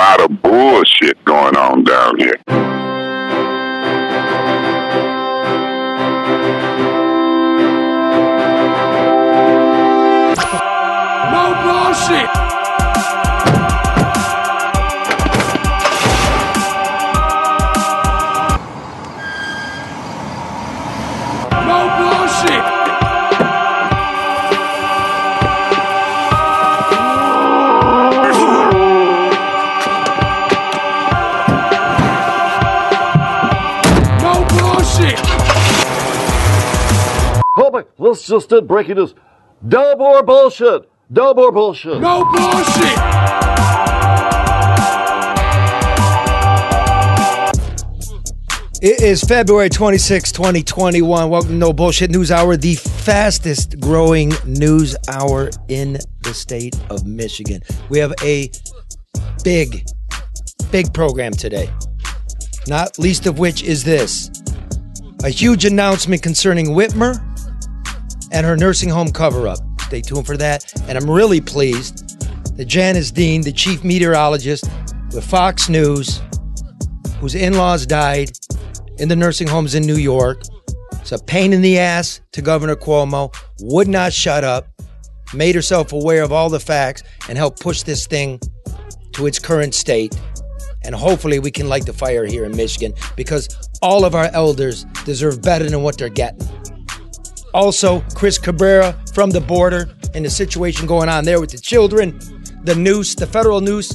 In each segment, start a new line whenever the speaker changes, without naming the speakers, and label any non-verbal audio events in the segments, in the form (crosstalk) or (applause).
lot of bullshit going on down here.
No
Let's just did breaking news. No more bullshit. No more bullshit.
No bullshit.
It is February 26, 2021. Welcome to No Bullshit News Hour, the fastest growing news hour in the state of Michigan. We have a big, big program today. Not least of which is this a huge announcement concerning Whitmer and her nursing home cover up. Stay tuned for that. And I'm really pleased that Janice Dean, the chief meteorologist with Fox News, whose in laws died in the nursing homes in New York. It's a pain in the ass to Governor Cuomo, would not shut up, made herself aware of all the facts, and helped push this thing to its current state. And hopefully, we can light the fire here in Michigan because all of our elders deserve better than what they're getting. Also, Chris Cabrera from the border and the situation going on there with the children, the noose, the federal noose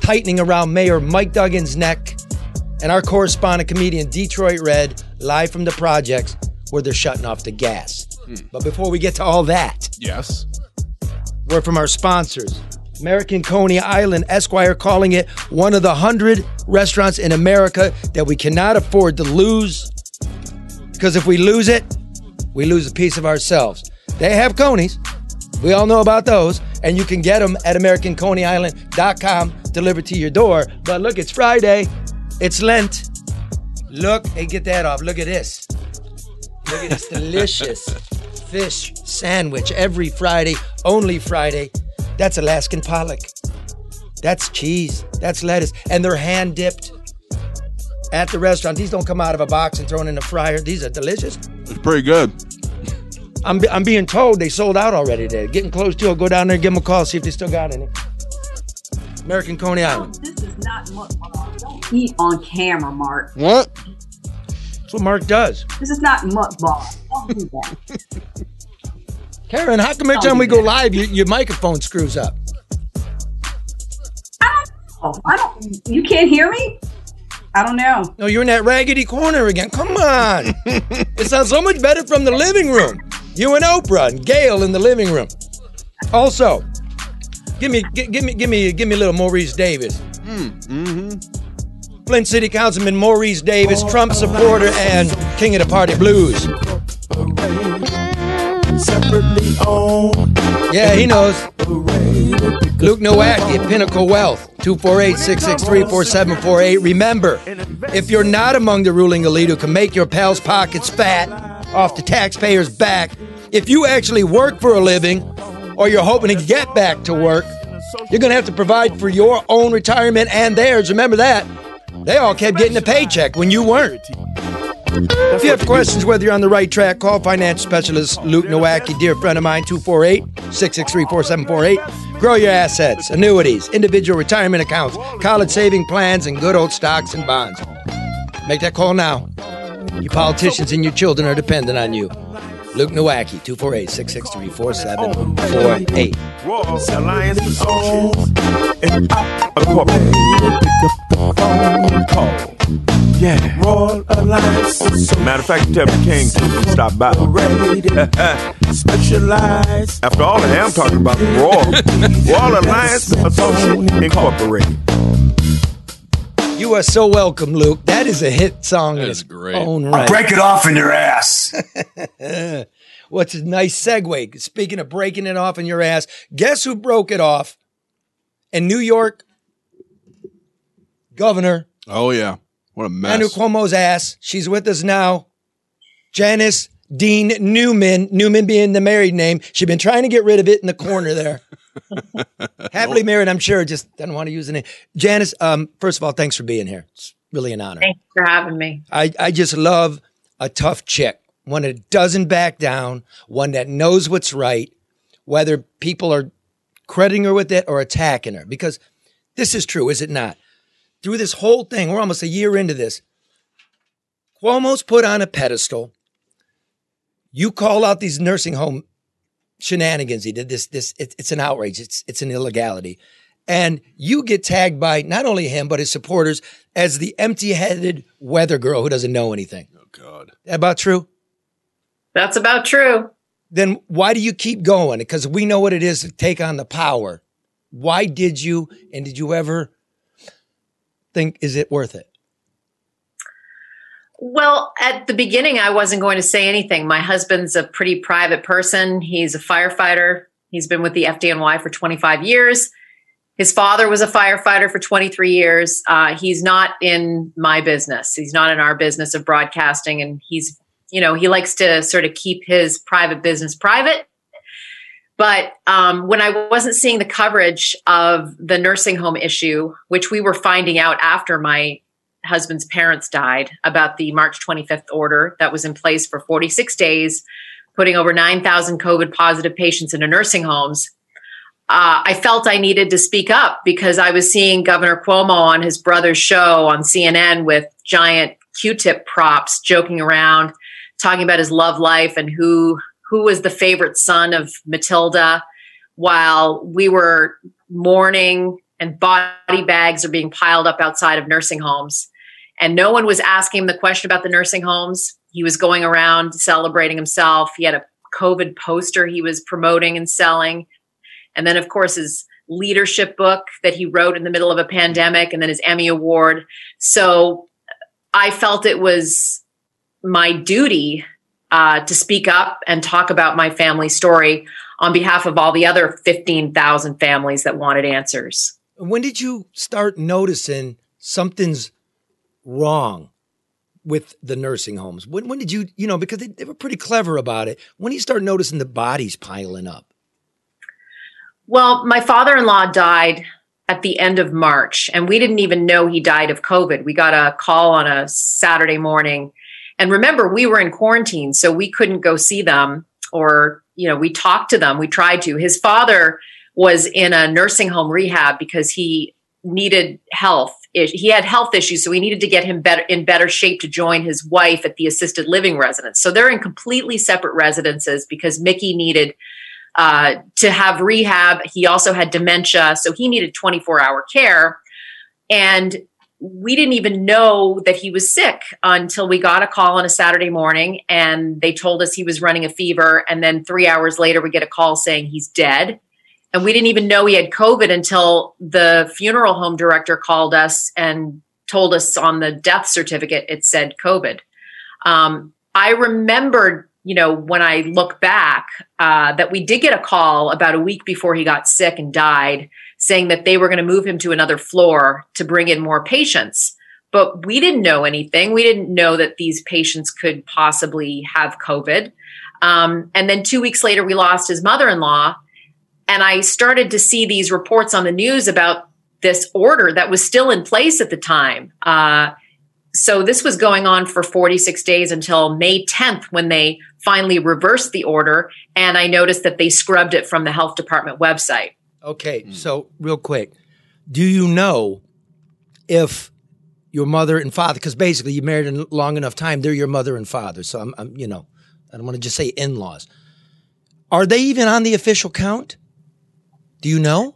tightening around Mayor Mike Duggan's neck, and our correspondent comedian Detroit Red live from the projects where they're shutting off the gas. Hmm. But before we get to all that,
Yes.
word from our sponsors. American Coney Island Esquire calling it one of the hundred restaurants in America that we cannot afford to lose. Because if we lose it, we lose a piece of ourselves. They have conies. We all know about those. And you can get them at AmericanConeyIsland.com delivered to your door. But look, it's Friday. It's Lent. Look, hey, get that off. Look at this. Look at this (laughs) delicious fish sandwich every Friday, only Friday. That's Alaskan pollock. That's cheese. That's lettuce. And they're hand dipped at the restaurant. These don't come out of a box and thrown in the fryer. These are delicious.
It's pretty good.
I'm, I'm being told they sold out already. They're getting close to it. Go down there and give them a call, see if they still got any. American Coney Island.
This is not mukbang. Don't eat on camera, Mark.
What?
That's what Mark does.
This is not mukbang. Don't do that. (laughs)
Karen, how come every time we go live, your, your microphone screws up?
Oh, I don't. You can't hear me. I don't know.
No, you're in that raggedy corner again. Come on. (laughs) it sounds so much better from the living room. You and Oprah and Gail in the living room. Also, give me, gi- give me, give me, give me a little Maurice Davis. Mm hmm. Flint City Councilman Maurice Davis, Trump supporter and king of the party blues. Yeah, he knows. Luke Nowacki at Pinnacle Wealth, 248-663-4748. Remember, if you're not among the ruling elite who can make your pals' pockets fat off the taxpayers' back, if you actually work for a living or you're hoping to get back to work, you're going to have to provide for your own retirement and theirs. Remember that. They all kept getting a paycheck when you weren't. If you have questions whether you're on the right track, call financial specialist Luke Nowacki, dear friend of mine, 248 663 4748. Grow your assets, annuities, individual retirement accounts, college saving plans, and good old stocks and bonds. Make that call now. Your politicians and your children are dependent on you. Luke Nowacki, 248 663 4748.
Alliance is owned and incorporated. Yeah. Royal Alliance. Matter of fact, tell the king to stop by. Specialized. After all, I am talking about Royal. Royal Alliance Associate Incorporated.
You are so welcome, Luke. That is a hit song in
is
its
great.
own
I'll break it off in your ass. (laughs)
What's a nice segue? Speaking of breaking it off in your ass, guess who broke it off? In New York, Governor
Oh yeah. What a mess.
Andrew Cuomo's ass. She's with us now. Janice Dean Newman, Newman being the married name. She's been trying to get rid of it in the corner there. (laughs) Happily married, I'm sure. Just doesn't want to use the name. Janice, um, first of all, thanks for being here. It's really an honor.
Thanks for having me.
I, I just love a tough chick, one that doesn't back down, one that knows what's right, whether people are crediting her with it or attacking her. Because this is true, is it not? Through this whole thing, we're almost a year into this. Cuomo's put on a pedestal. You call out these nursing home shenanigans. He did this. This it, it's an outrage. It's it's an illegality, and you get tagged by not only him but his supporters as the empty-headed weather girl who doesn't know anything.
Oh God.
About true?
That's about true.
Then why do you keep going? Because we know what it is to take on the power. Why did you? And did you ever think is it worth it?
Well, at the beginning, I wasn't going to say anything. My husband's a pretty private person. He's a firefighter. He's been with the FDNY for 25 years. His father was a firefighter for 23 years. Uh, he's not in my business. He's not in our business of broadcasting. And he's, you know, he likes to sort of keep his private business private. But um, when I wasn't seeing the coverage of the nursing home issue, which we were finding out after my husband's parents died about the March 25th order that was in place for 46 days, putting over 9,000 COVID positive patients into nursing homes. Uh, I felt I needed to speak up because I was seeing Governor Cuomo on his brother's show on CNN with giant Q-tip props, joking around, talking about his love life and who who was the favorite son of Matilda, while we were mourning and body bags are being piled up outside of nursing homes and no one was asking him the question about the nursing homes. He was going around celebrating himself. He had a COVID poster he was promoting and selling. And then, of course, his leadership book that he wrote in the middle of a pandemic, and then his Emmy Award. So I felt it was my duty uh, to speak up and talk about my family story on behalf of all the other 15,000 families that wanted answers.
When did you start noticing something's wrong with the nursing homes? When, when did you, you know, because they, they were pretty clever about it. When did you start noticing the bodies piling up?
Well, my father in law died at the end of March, and we didn't even know he died of COVID. We got a call on a Saturday morning. And remember, we were in quarantine, so we couldn't go see them or, you know, we talked to them. We tried to. His father was in a nursing home rehab because he needed health he had health issues, so we needed to get him better in better shape to join his wife at the assisted living residence. So they're in completely separate residences because Mickey needed uh, to have rehab. He also had dementia, so he needed 24 hour care. And we didn't even know that he was sick until we got a call on a Saturday morning and they told us he was running a fever. And then three hours later, we get a call saying he's dead. And we didn't even know he had COVID until the funeral home director called us and told us on the death certificate it said COVID. Um, I remembered, you know, when I look back, uh, that we did get a call about a week before he got sick and died saying that they were going to move him to another floor to bring in more patients. But we didn't know anything. We didn't know that these patients could possibly have COVID. Um, and then two weeks later, we lost his mother in law and I started to see these reports on the news about this order that was still in place at the time. Uh, so this was going on for 46 days until May 10th when they finally reversed the order. And I noticed that they scrubbed it from the health department website.
Okay. Mm. So, real quick, do you know if your mother and father, because basically you married a long enough time, they're your mother and father. So, I'm, I'm you know, I don't want to just say in laws. Are they even on the official count? Do you know?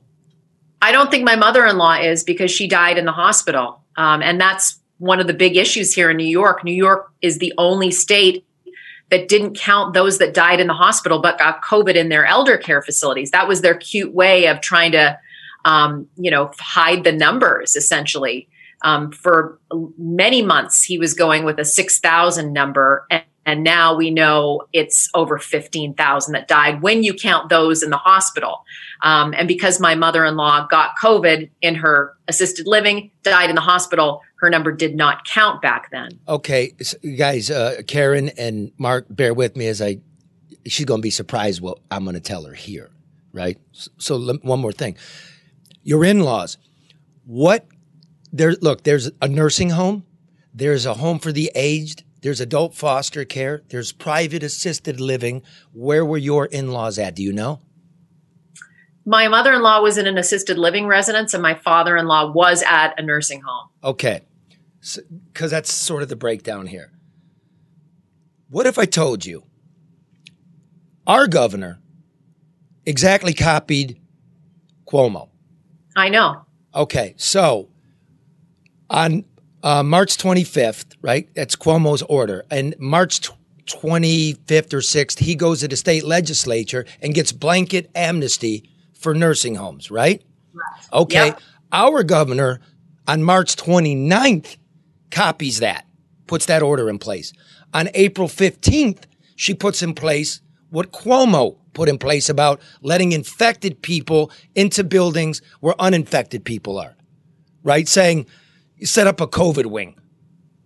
I don't think my mother in law is because she died in the hospital. Um, and that's one of the big issues here in New York. New York is the only state that didn't count those that died in the hospital but got COVID in their elder care facilities. That was their cute way of trying to, um, you know, hide the numbers essentially. Um, for many months, he was going with a 6,000 number. And, and now we know it's over 15,000 that died when you count those in the hospital. Um, and because my mother in law got COVID in her assisted living, died in the hospital, her number did not count back then.
Okay, so guys, uh, Karen and Mark, bear with me as I, she's going to be surprised what I'm going to tell her here. right? S- So one more thing, your in-laws. What there? Look, there's a nursing home. There's a home for the aged. There's adult foster care. There's private assisted living. Where were your in-laws at? Do you know?
My mother in law was in an assisted living residence, and my father in law was at a nursing home.
Okay. Because that's sort of the breakdown here. What if I told you our governor exactly copied Cuomo?
I know.
Okay. So on uh, March 25th, right? That's Cuomo's order. And March 25th or 6th, he goes to the state legislature and gets blanket amnesty for nursing homes, right? Okay.
Yep.
Our governor on March 29th copies that, puts that order in place. On April 15th, she puts in place what Cuomo put in place about letting infected people into buildings where uninfected people are, right? Saying, set up a COVID wing.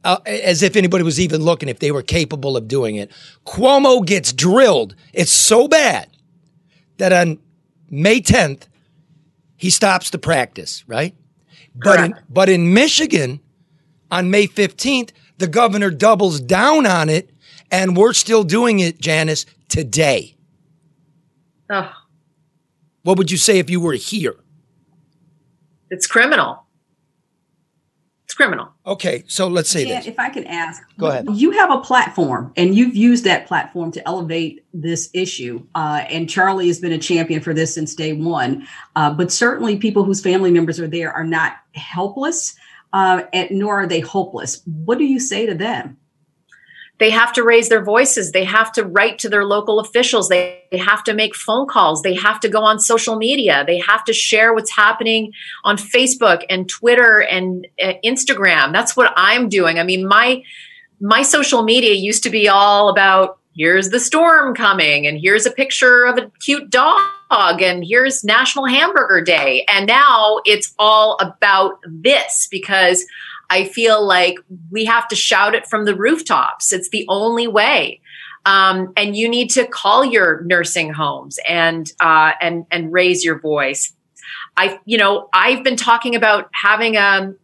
Uh, as if anybody was even looking if they were capable of doing it. Cuomo gets drilled. It's so bad that on May 10th, he stops the practice, right? But in, but in Michigan, on May 15th, the governor doubles down on it, and we're still doing it, Janice, today.
Ugh,
What would you say if you were here?
it's criminal. It's criminal.
Okay, so let's say
Jan,
this.
if I can ask,
Go ahead.
You have a platform, and you've used that platform to elevate this issue. Uh, and Charlie has been a champion for this since day one. Uh, but certainly, people whose family members are there are not helpless, uh, and nor are they hopeless. What do you say to them?
They have to raise their voices. They have to write to their local officials. They, they have to make phone calls. They have to go on social media. They have to share what's happening on Facebook and Twitter and uh, Instagram. That's what I'm doing. I mean, my my social media used to be all about here's the storm coming and here's a picture of a cute dog and here's National Hamburger Day. And now it's all about this because I feel like we have to shout it from the rooftops. It's the only way. Um, and you need to call your nursing homes and uh, and and raise your voice. I, you know, I've been talking about having a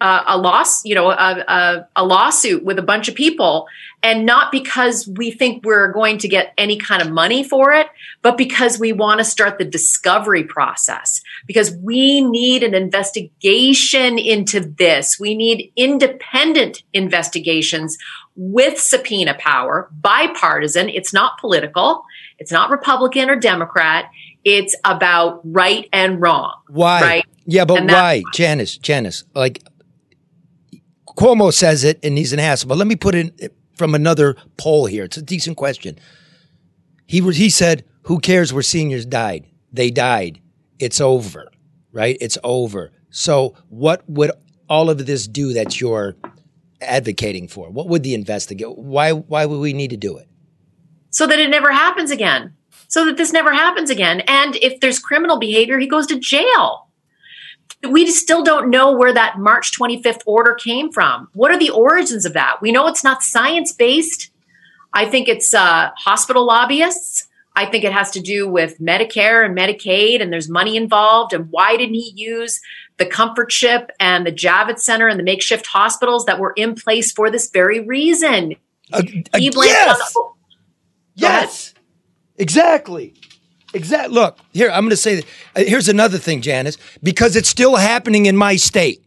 a, a loss, you know, a, a, a lawsuit with a bunch of people, and not because we think we're going to get any kind of money for it, but because we want to start the discovery process. Because we need an investigation into this. We need independent investigations with subpoena power, bipartisan. It's not political. It's not Republican or Democrat. It's about right and wrong.
Why?
Right.
Yeah, but why, Janice? Janice, like Cuomo says it, and he's an ass. But let me put it from another poll here. It's a decent question. He was. He said, "Who cares where seniors died? They died. It's over, right? It's over." So, what would all of this do that you're advocating for? What would the investigate? Why? Why would we need to do it?
so that it never happens again. So that this never happens again. And if there's criminal behavior, he goes to jail. We still don't know where that March 25th order came from. What are the origins of that? We know it's not science based. I think it's uh, hospital lobbyists. I think it has to do with Medicare and Medicaid, and there's money involved. And why didn't he use the Comfort Ship and the Javits Center and the makeshift hospitals that were in place for this very reason?
Uh, uh,
He blames
yes!
the-
Yes, exactly. Exact. Look, here I'm going to say. That, uh, here's another thing, Janice, because it's still happening in my state.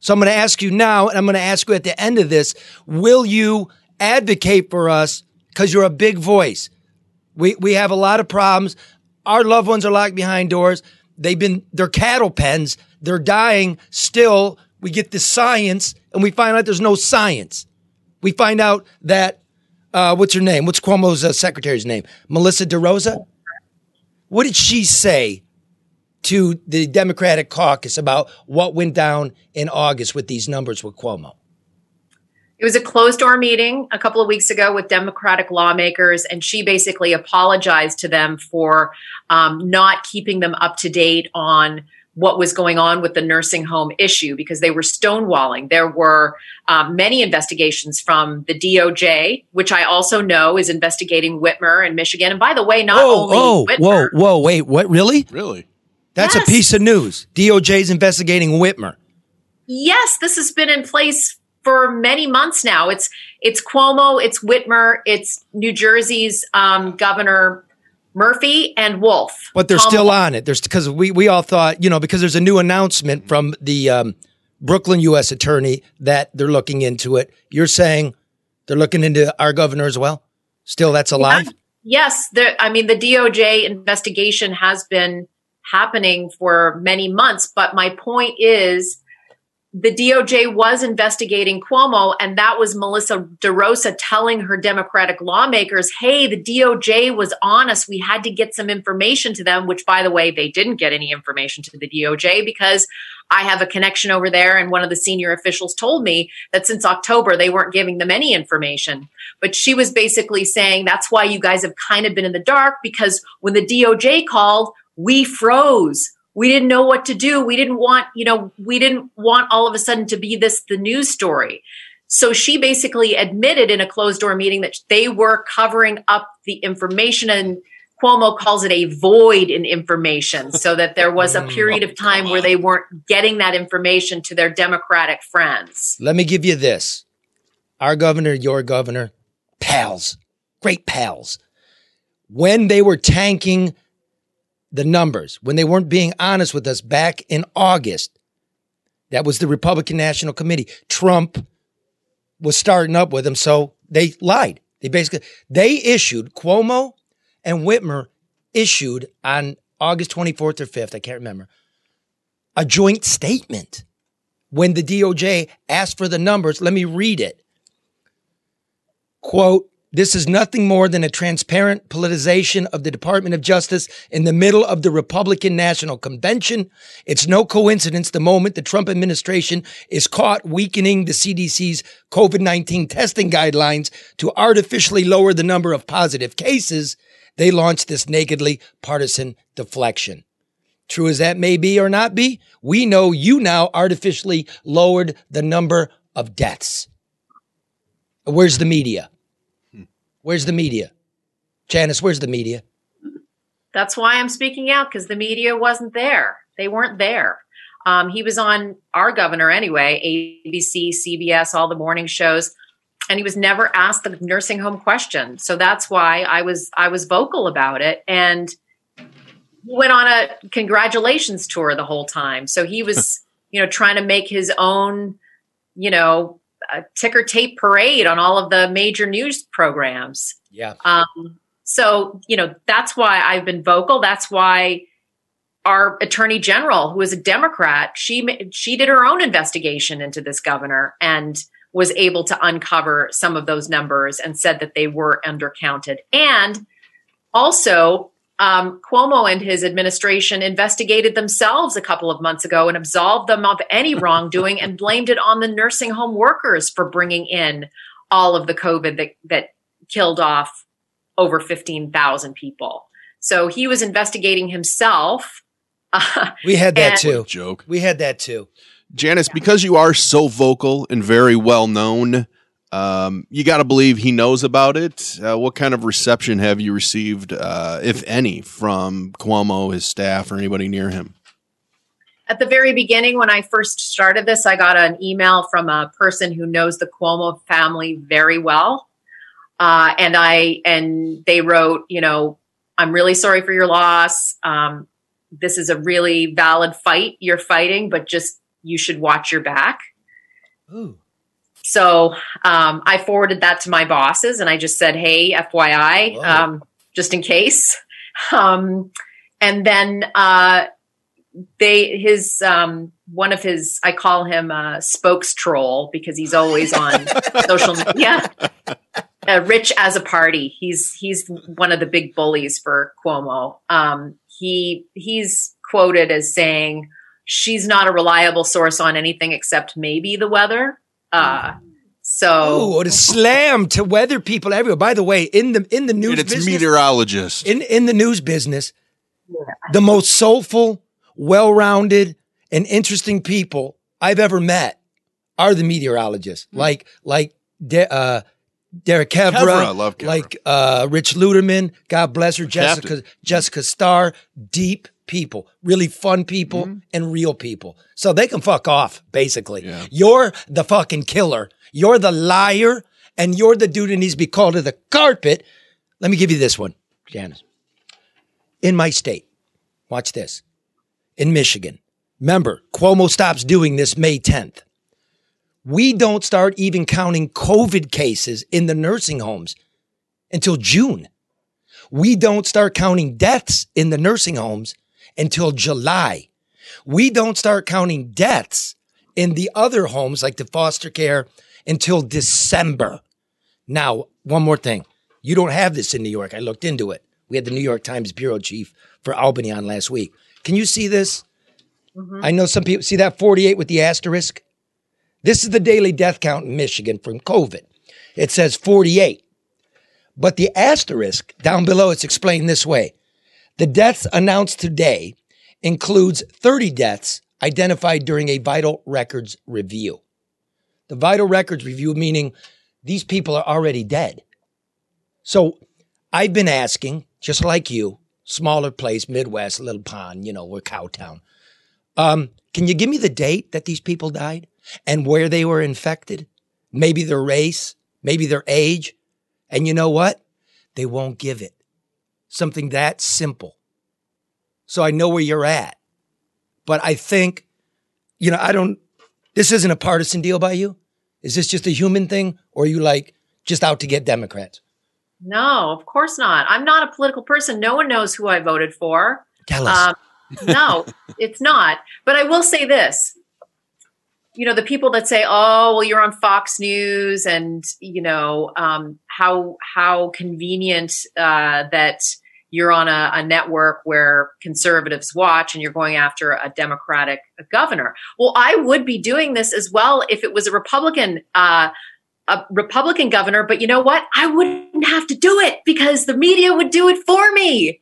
So I'm going to ask you now, and I'm going to ask you at the end of this: Will you advocate for us? Because you're a big voice. We we have a lot of problems. Our loved ones are locked behind doors. They've been they're cattle pens. They're dying still. We get the science, and we find out there's no science. We find out that uh, what's her name? What's Cuomo's uh, secretary's name? Melissa DeRosa. What did she say to the Democratic caucus about what went down in August with these numbers with Cuomo?
It was a closed door meeting a couple of weeks ago with Democratic lawmakers, and she basically apologized to them for um, not keeping them up to date on what was going on with the nursing home issue because they were stonewalling. There were um, many investigations from the DOJ, which I also know is investigating Whitmer in Michigan. And by the way, not
Whoa,
only
whoa,
Whitmer,
whoa, whoa! Wait, what? Really?
Really?
That's
Yes.
a piece of news. DOJ is investigating Whitmer.
yes, this has been in place for many months now. It's it's Cuomo, it's Whitmer, it's New Jersey's um, Governor Murphy and Wolf.
But they're still on it. There's because we we all thought you know because there's a new announcement from the um, Brooklyn U.S. attorney that they're looking into it. You're saying they're looking into our governor as well. Still, that's alive.
Yes, the, I mean the DOJ investigation has been happening for many months, but my point is the DOJ was investigating Cuomo, and that was Melissa DeRosa telling her Democratic lawmakers, hey, the DOJ was on us. We had to get some information to them, which, by the way, they didn't get any information to the DOJ because I have a connection over there. And one of the senior officials told me that since October, they weren't giving them any information. But she was basically saying that's why you guys have kind of been in the dark because when the DOJ called, we froze we didn't know what to do. We didn't want you know we didn't want all of a sudden to be this the news story. So she basically admitted in a closed door meeting that they were covering up the information and Cuomo calls it a void in information so that there was a (laughs) mm. period of time where they weren't getting that information to their democratic friends.
Let me give you this: our governor, your governor, pals, great pals. When they were tanking the numbers, when they weren't being honest with us back in August, that was the Republican National Committee. Trump was starting up with them, so they lied. They basically they issued Cuomo and Whitmer issued on August 24th or 5th, I can't remember, a joint statement when the DOJ asked for the numbers. Let me read it. Quote, this is nothing more than a transparent politicization of the Department of Justice in the middle of the Republican National Convention. It's no coincidence the moment the Trump administration is caught weakening the CDC's COVID 19 testing guidelines to artificially lower the number of positive cases, they launch this nakedly partisan deflection. True as that may be or not be, we know you now artificially lowered the number of deaths. Where's the media? Where's the media? Janice, where's the media?
That's why I'm speaking out because the media wasn't there. They weren't there. Um, he was on our governor anyway, ABC, CBS, all the morning shows, and he was never asked the nursing home question. So that's why I was I was vocal about it and went on a congratulations tour the whole time. So he was, (laughs) you know, trying to make his own, you know, uh, ticker tape parade on all of the major news programs.
Yeah.
Um, so, you know, that's why I've been vocal. That's why our attorney general, who is a Democrat, she she did her own investigation into this governor and was able to uncover some of those numbers and said that they were undercounted. And also, um, Cuomo and his administration investigated themselves a couple of months ago and absolved them of any (laughs) wrongdoing and blamed it on the nursing home workers for bringing in all of the COVID that that killed off over 15,000 people. So he was investigating himself. Uh, (laughs)
We had that
And-
too.
Joke.
We had that too.
Janice, because you are so vocal and very well known, um, you got to believe he knows about it. Uh, what kind of reception have you received, uh, if any, from Cuomo, his staff, or anybody near him?
at the very beginning, when I first started this, I got an email from a person who knows the Cuomo family very well. Uh, and I, and they wrote, you know, I'm really sorry for your loss. Um, this is a really valid fight you're fighting, but just you should watch your back.
Ooh.
So um, I forwarded that to my bosses and I just said, hey, FYI, um, just in case. (laughs) Um, and then uh, they, his, um, one of his, I call him a spokes troll because he's always on (laughs) social media. Uh, Rich Azzopardi, he's he's one of the big bullies for Cuomo. Um, he he's quoted as saying, "She's not a reliable source on anything except maybe the weather." Uh, so
Oh, what a slam to weather people everywhere. By the way, in the in the news
And it's
business,
meteorologist.
in in the news business, the most soulful, well rounded, and interesting people I've ever met are the meteorologists, like like De- uh, Derek Kevra,
Kevra, I love Kevra.
like uh, Rich Luterman. God bless her, Jessica
Captain.
Jessica Starr. Deep people, really fun people, and real people. So they can fuck off. Basically,
Mm-hmm. Yeah.
you're the fucking killer. You're the liar, and you're the dude that needs to be called to the carpet. Let me give you this one, Janice. In my state, watch this. In Michigan, remember Cuomo stops doing this May 10th we don't start even counting COVID cases in the nursing homes until June. We don't start counting deaths in the nursing homes until July. We don't start counting deaths in the other homes like the foster care until December. Now, one more thing. You don't have this in New York. I looked into it. We had the New York Times bureau chief for Albany on last week. Can you see this? Mm-hmm. I know some people see that 48 with the asterisk. This is the daily death count in Michigan from COVID. It says 48. But the asterisk down below, it's explained this way. The deaths announced today includes 30 deaths identified during a vital records review. The vital records review meaning these people are already dead. So I've been asking, just like you, smaller place, Midwest, little pond, you know, we're Cowtown. Um, can you give me the date that these people died and where they were infected? Maybe their race, maybe their age. And you know what? They won't give it. Something that simple. So I know where you're at. But I think, you know, I don't, this isn't a partisan deal by you. Is this just a human thing or are you like just out to get Democrats?
No, of course not. I'm not a political person. No one knows who I voted for.
Tell us.
Um, no, it's not. But I will say this. You know, the people that say, "Oh, well, you're on Fox News," and you know, um, how how convenient uh, that you're on a, a network where conservatives watch, and you're going after a Democratic governor. Well, I would be doing this as well if it was a Republican. Uh, a Republican governor, but you know what? I wouldn't have to do it because the media would do it for me.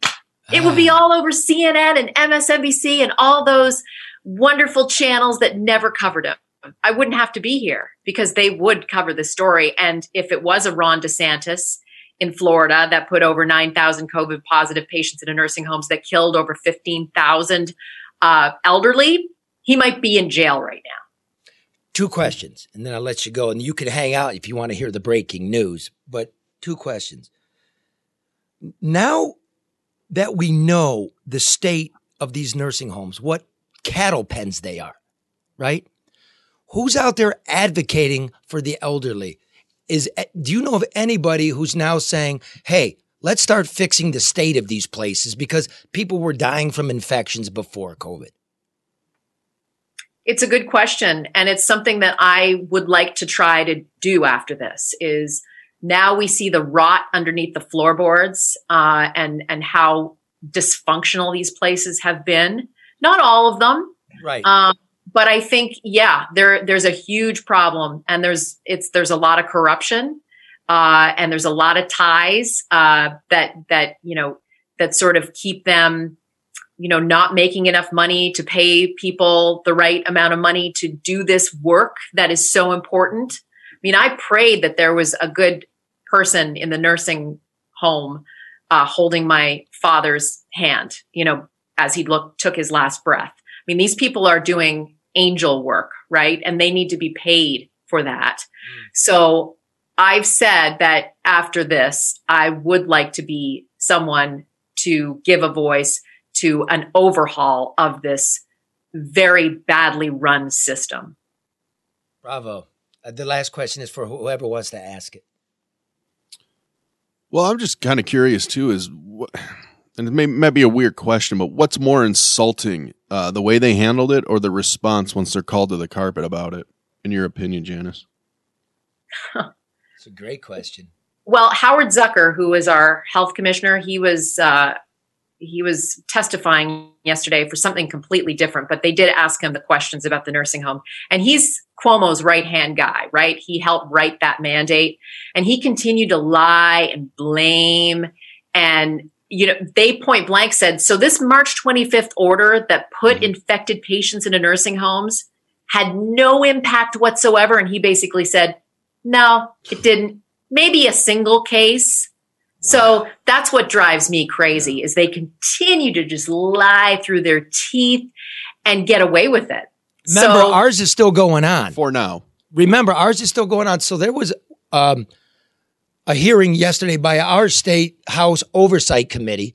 It would be all over CNN and MSNBC and all those wonderful channels that never covered him. I wouldn't have to be here because they would cover the story. And if it was a Ron DeSantis in Florida that put over 9,000 COVID positive patients in a nursing homes that killed over 15,000 uh, elderly, he might be in jail right now.
two questions, and then I'll let you go. And you can hang out if you want to hear the breaking news. But two questions. Now that we know the state of these nursing homes, what cattle pens they are, right? Who's out there advocating for the elderly? Is do you know of anybody who's now saying, "Hey, let's start fixing the state of these places because people were dying from infections before COVID"?
It's a good question, and it's something that I would like to try to do after this. Is now we see the rot underneath the floorboards, uh, and and how dysfunctional these places have been. Not all of them,
Right.
um, but I think yeah, there there's a huge problem, and there's it's there's a lot of corruption, uh, and there's a lot of ties uh, that that you know that sort of keep them you know not making enough money to pay people the right amount of money to do this work that is so important. I mean i prayed that there was a good person in the nursing home uh, holding my father's hand you know as he looked took his last breath. I mean these people are doing angel work right and they need to be paid for that so i've said that after this i would like to be someone to give a voice to an overhaul of this very badly run system.
Bravo. Uh, the last question is for whoever wants to ask it.
Well, I'm just kind of curious too. Is what, and it may, might be a weird question, but what's more insulting, uh, the way they handled it, or the response once they're called to the carpet about it? In your opinion, Janice?
It's a great question.
Well, Howard Zucker, who is our health commissioner, he was uh, he was testifying yesterday for something completely different, but they did ask him the questions about the nursing home, and he's Cuomo's right hand guy, right? He helped write that mandate, and he continued to lie and blame and you know, they point blank said, so this March 25th order that put
Mm-hmm.
infected patients into nursing homes had no impact whatsoever. And he basically said, no, it didn't. Maybe a single case. So that's what drives me crazy is they continue to just lie through their teeth and get away with it.
Remember,
so,
ours is still going on.
For now.
Remember, ours is still going on. So there was um, a hearing yesterday by our state House Oversight Committee.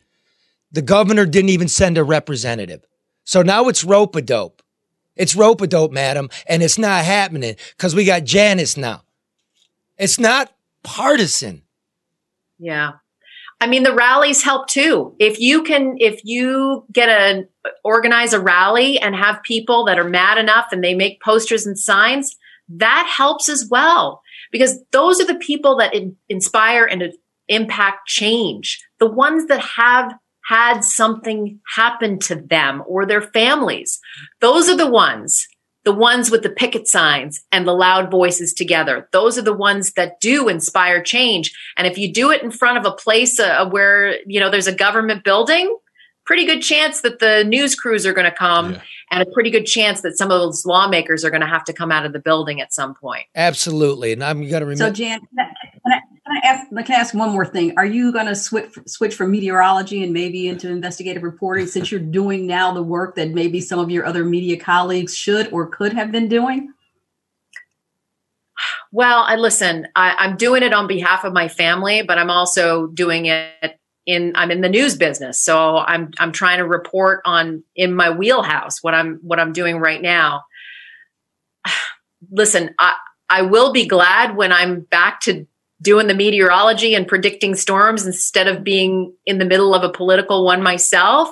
The governor didn't even send a representative. So now it's rope a dope. It's rope a dope, madam, and it's not happening because we got Janice now. It's not partisan.
Yeah. I mean, the rallies help too. If you can, if you get a, organize a rally and have people that are mad enough and they make posters and signs, that helps as well. Because those are the people that in, inspire and impact change. The ones that have had something happen to them or their families. Those are the ones the ones with the picket signs and the loud voices together. Those are the ones that do inspire change. And if you do it in front of a place uh, where, you know, there's a government building, pretty good chance that the news crews are going to come
Yeah.
and a pretty good chance that some of those lawmakers are going to have to come out of the building at some point.
Absolutely. And I'm going to remember. So.
Jan, can I, can I, can I ask? Can I ask one more thing? Are you going to switch switch from meteorology and maybe into investigative reporting since you're doing now the work that maybe some of your other media colleagues should or could have been doing?
Well, I listen, I, I'm doing it on behalf of my family, but I'm also doing it in I'm in the news business. So I'm I'm trying to report on in my wheelhouse what I'm what I'm doing right now. (sighs) Listen, I I will be glad when I'm back to doing the meteorology and predicting storms instead of being in the middle of a political one myself.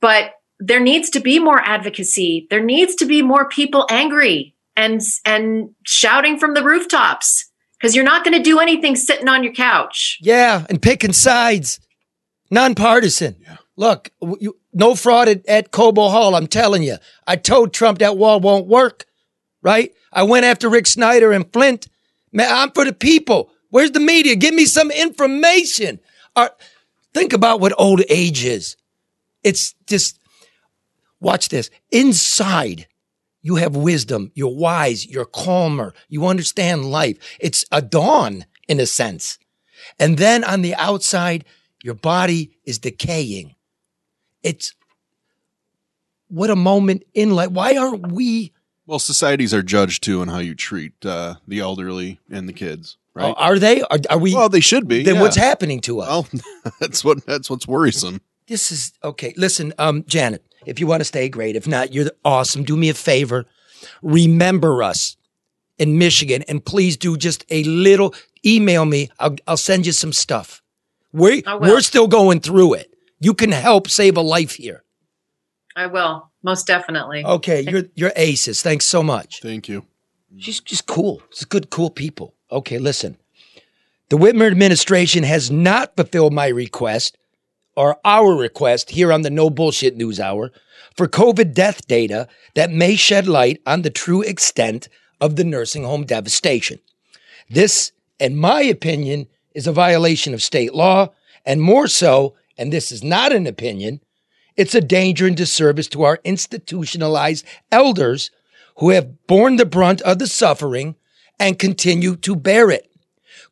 But there needs to be more advocacy. There needs to be more people angry and and shouting from the rooftops because you're not going to do anything sitting on your couch.
Yeah, and picking sides, nonpartisan. Yeah. Look, you, no fraud at, at Cobo Hall. I'm telling you. I told Trump that wall won't work. Right? I went after Rick Snyder and Flint. Man, I'm for the people. Where's the media? Give me some information. Uh, think about what old age is. It's just watch this. Inside, you have wisdom. You're wise. You're calmer. You understand life. It's a dawn in a sense. And then on the outside, your body is decaying. It's what a moment in life. Why aren't we?
Well, societies are judged too on how you treat uh, the elderly and the kids, right?
Are they? Are, are we?
well, they should be.
then
yeah.
what's happening to us?
Well, (laughs) that's what that's what's worrisome.
This is okay. Listen, um, Janet, if you want to stay, great. If not, you're awesome. Do me a favor. Remember us in Michigan and please do just a little email me. I'll, I'll send you some stuff. We,
I will.
we're still going through it. You can help save a life here.
I will most definitely.
Okay. You're, you're aces. Thanks so much.
Thank you.
She's just cool. She's good, cool people. Okay, listen. The Whitmer administration has not fulfilled my request or our request here on the No Bullshit News Hour for COVID death data that may shed light on the true extent of the nursing home devastation. This, in my opinion, is a violation of state law, and more so, and this is not an opinion, it's a danger and disservice to our institutionalized elders who have borne the brunt of the suffering and continue to bear it.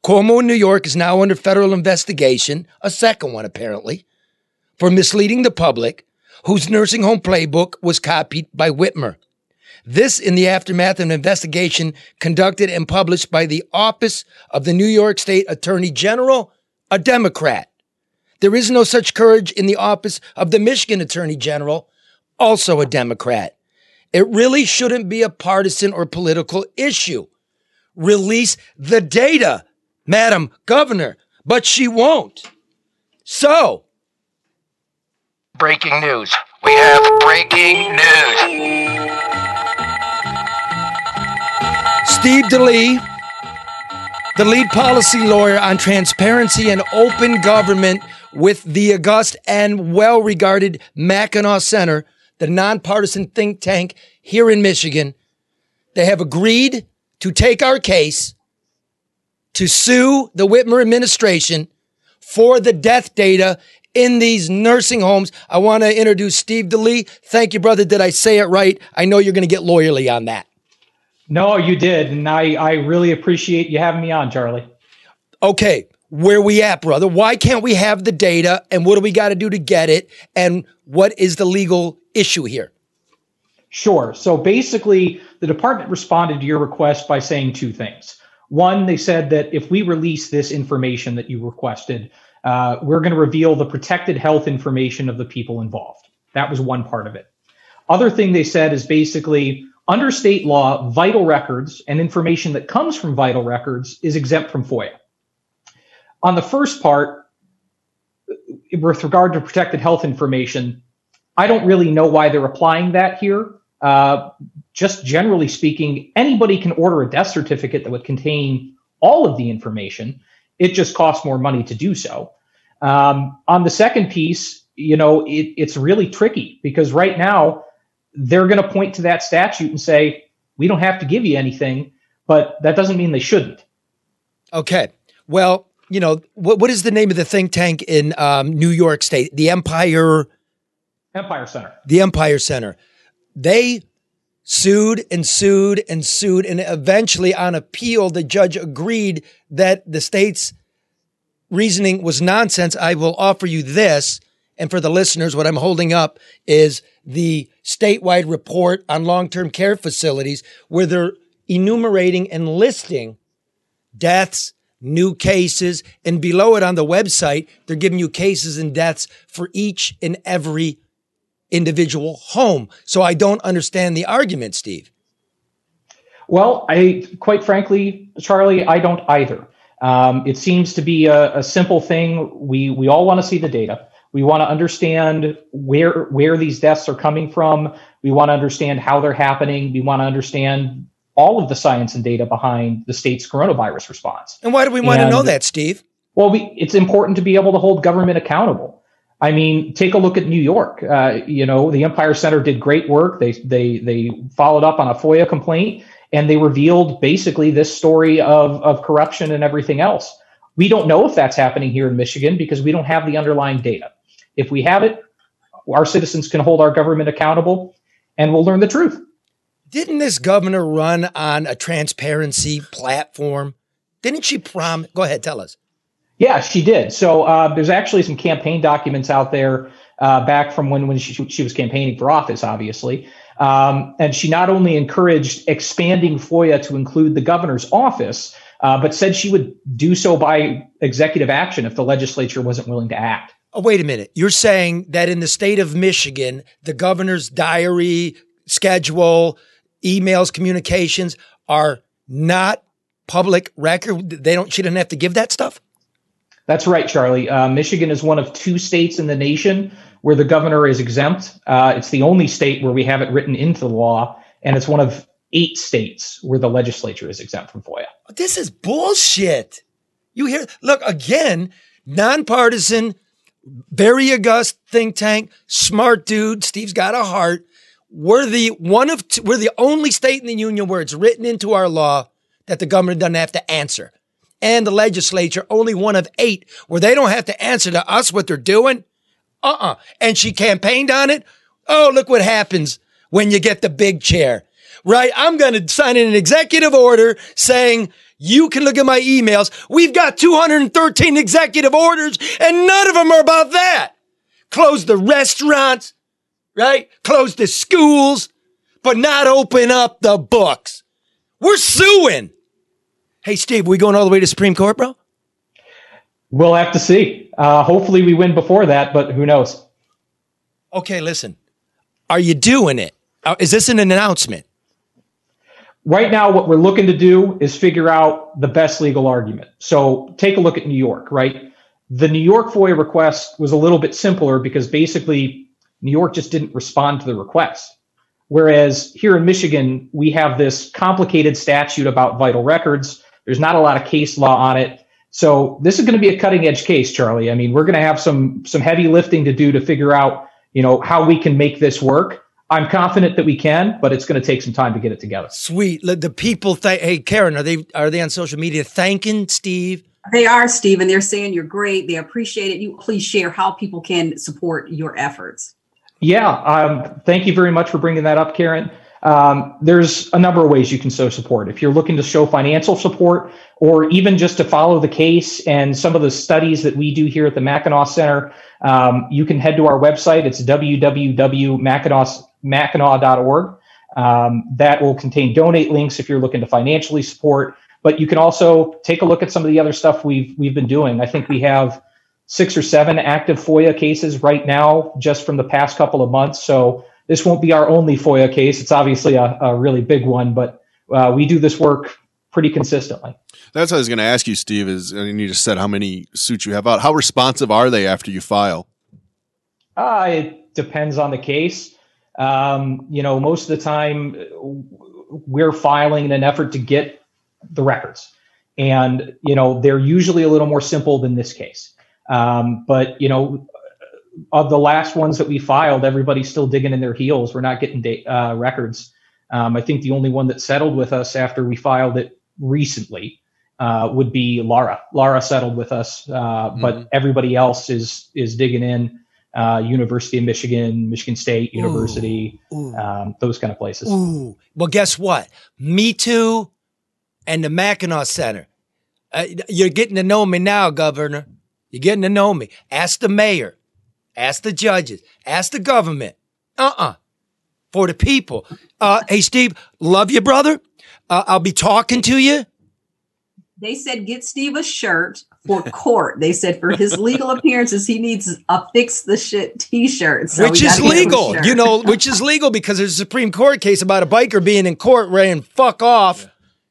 Cuomo in New York is now under federal investigation, a second one apparently, for misleading the public, whose nursing home playbook was copied by Whitmer. This in the aftermath of an investigation conducted and published by the Office of the New York State Attorney General, a Democrat. There is no such courage in the office of the Michigan Attorney General, also a Democrat. It really shouldn't be a partisan or political issue. Release the data, Madam Governor, but she won't. So,
Breaking news. We have breaking news.
Steve Delie, the lead policy lawyer on transparency and open government with the august and well regarded Mackinac Center, the nonpartisan think tank here in Michigan, they have agreed to take our case to sue the Whitmer administration for the death data in these nursing homes. I want to introduce Steve Delie. Thank you, brother. Did I say it right? I know you're going to get lawyerly on that.
No, you did. And I, I really appreciate you having me on, Charlie.
Okay, where we at, brother? Why can't we have the data and what do we got to do to get it? And what is the legal issue here?
Sure. So basically, the department responded to your request by saying two things. One, they said that if we release this information that you requested, uh, we're going to reveal the protected health information of the people involved. That was one part of it. Other thing they said is basically under state law, vital records and information that comes from vital records is exempt from FOIA. On the first part, with regard to protected health information, I don't really know why they're applying that here. Uh, just generally speaking, anybody can order a death certificate that would contain all of the information. It just costs more money to do so. Um, on the second piece, you know, it, it's really tricky because right now they're going to point to that statute and say, we don't have to give you anything, but that doesn't mean they shouldn't.
Okay. Well, you know, what, what is the name of the think tank in um, New York State? The Empire.
Empire Center.
The Empire Center. They sued and sued and sued. And eventually, on appeal, the judge agreed that the state's reasoning was nonsense. I will offer you this. And for the listeners, what I'm holding up is the statewide report on long term care facilities where they're enumerating and listing deaths, new cases, and below it on the website, they're giving you cases and deaths for each and every individual home. So I don't understand the argument, Steve.
Well, I quite frankly, Charlie, I don't either. Um, it seems to be a, a simple thing. We we all want to see the data. We want to understand where where these deaths are coming from. We want to understand how they're happening. We want to understand all of the science and data behind the state's coronavirus response.
And why do we want and, to know that, Steve?
Well, we, it's important to be able to hold government accountable. I mean, take a look at New York. Uh, you know, the Empire Center did great work. They they they followed up on a FOIA complaint and they revealed basically this story of of corruption and everything else. We don't know if that's happening here in Michigan because we don't have the underlying data. If we have it, our citizens can hold our government accountable, and we'll learn the truth.
Didn't this governor run on a transparency platform? Didn't she prom? Go ahead, tell us.
Yeah, she did. So uh, there's actually some campaign documents out there uh, back from when when she, she was campaigning for office, obviously. Um, and she not only encouraged expanding FOIA to include the governor's office, uh, but said she would do so by executive action if the legislature wasn't willing to act.
Oh, wait a minute. You're saying that in the state of Michigan, the governor's diary, schedule, emails, communications are not public record. They don't. She didn't have to give that stuff.
That's right, Charlie. Uh, Michigan is one of two states in the nation where the governor is exempt. Uh, it's the only state where we have it written into the law, and it's one of eight states where the legislature is exempt from FOIA.
This is bullshit. You hear? Look again, nonpartisan, very august think tank, smart dude. Steve's got a heart. We're the one of two, we're the only state in the union where it's written into our law that the governor doesn't have to answer and the legislature, only one of eight, where they don't have to answer to us what they're doing. Uh uh-uh. uh And she campaigned on it. Oh, look what happens when you get the big chair, right? I'm going to sign an executive order saying, you can look at my emails. We've got 213 executive orders and none of them are about that. Close the restaurants, right? Close the schools, but not open up the books. We're suing. Hey, Steve, we going all the way to Supreme Court, bro?
We'll have to see. Uh, hopefully, we win before that, but who knows?
Okay, listen. Are you doing it? Uh, this an announcement?
Right now, what we're looking to do is figure out the best legal argument. So take a look at New York, right? The New York FOIA request was a little bit simpler because basically New York just didn't respond to the request. Whereas here in Michigan, we have this complicated statute about vital records there's not a lot of case law on it. So this is going to be a cutting edge case, Charlie. I mean, we're going to have some some heavy lifting to do to figure out, you know, how we can make this work. I'm confident that we can, but it's going to take some time to get it together.
Sweet. The people, th- hey Karen, are they are they on social media thanking Steve
They are, Stephen. They're saying you're great. They appreciate it. You please share how people can support your efforts.
Yeah, um, thank you very much for bringing that up, Karen. Um, there's a number of ways you can show support. If you're looking to show financial support or even just to follow the case and some of the studies that we do here at the Mackinac Center, um, you can head to our website. It's www.mackinac.org. Um, that will contain donate links if you're looking to financially support. But you can also take a look at some of the other stuff we've we've been doing. I think we have six or seven active FOIA cases right now, just from the past couple of months. So this won't be our only FOIA case. It's obviously a, a really big one, but uh, we do this work pretty consistently.
That's what I was going to ask you, Steve. Is and you just said how many suits you have out. How responsive are they after you file?
Uh, it depends on the case. Um, you know, most of the time we're filing in an effort to get the records, and you know they're usually a little more simple than this case. Um, but you know, of the last ones that we filed, everybody's still digging in their heels. We're not getting da- uh, records. Um, I think the only one that settled with us after we filed it recently uh, would be LARA. LARA settled with us, uh, mm-hmm. but everybody else is is digging in. Uh, University of Michigan, Michigan State University, ooh, ooh. Um, those kind of places.
Ooh. Well, guess what? Me too, and the Mackinac Center. Uh, you're getting to know me now, Governor. You're getting to know me. Ask the mayor. Ask the judges. Ask the government. Uh-uh. For the people. Uh, hey, Steve, love you, brother. Uh, I'll be talking to you.
They said get Steve a shirt for court. They said for his legal appearances, he needs a fix the shit T-shirt,
so which is legal. You know, which is legal because there's a Supreme Court case about a biker being in court saying "fuck off," yeah.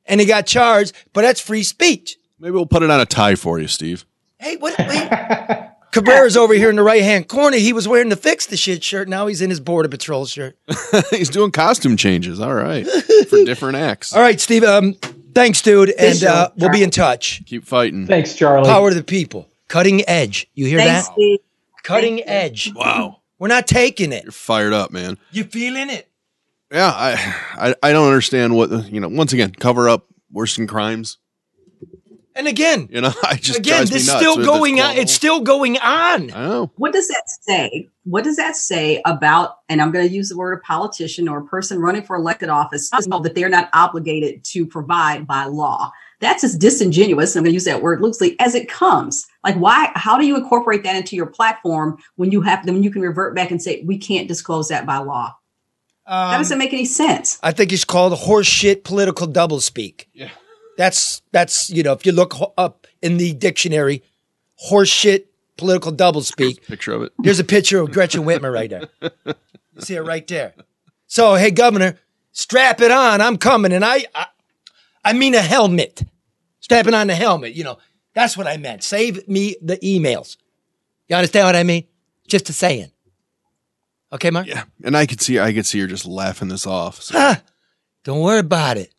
and he got charged. But that's free speech.
Maybe we'll put it on a tie for you, Steve.
Hey, what? Wait. (laughs) Cabrera's over here in the right hand corner. He was wearing the fix the shit shirt. Now he's in his border patrol shirt. (laughs)
he's doing costume changes. All right, for (laughs) different acts.
All right, Steve. Um, thanks, dude, and uh, we'll be in touch.
Keep fighting.
Thanks, Charlie.
Power to the people. Cutting edge. You hear
thanks,
that?
Steve.
Cutting Thank edge.
You. Wow.
We're not taking it.
You're fired up, man.
You feeling it?
Yeah, I, (sighs) I, I don't understand what you know. Once again, cover up worsen crimes.
And again,
you know, (laughs) I just
again, this still going on. It's still going on.
I know.
What does that say? What does that say about? And I'm going to use the word a politician or a person running for elected office know that they're not obligated to provide by law. That's as disingenuous. I'm going to use that word loosely as it comes. Like, why? How do you incorporate that into your platform when you have when you can revert back and say we can't disclose that by law? Um, that doesn't make any sense.
I think it's called horseshit political doublespeak.
Yeah.
That's that's you know if you look up in the dictionary, horseshit political doublespeak.
Picture of it.
Here's a picture of Gretchen Whitmer right there. You see it right there. So hey, Governor, strap it on. I'm coming, and I, I, I mean a helmet. Strapping on the helmet. You know that's what I meant. Save me the emails. You understand what I mean? Just a saying. Okay, Mark.
Yeah, and I could see I could see her just laughing this off. So.
Ah, don't worry about it.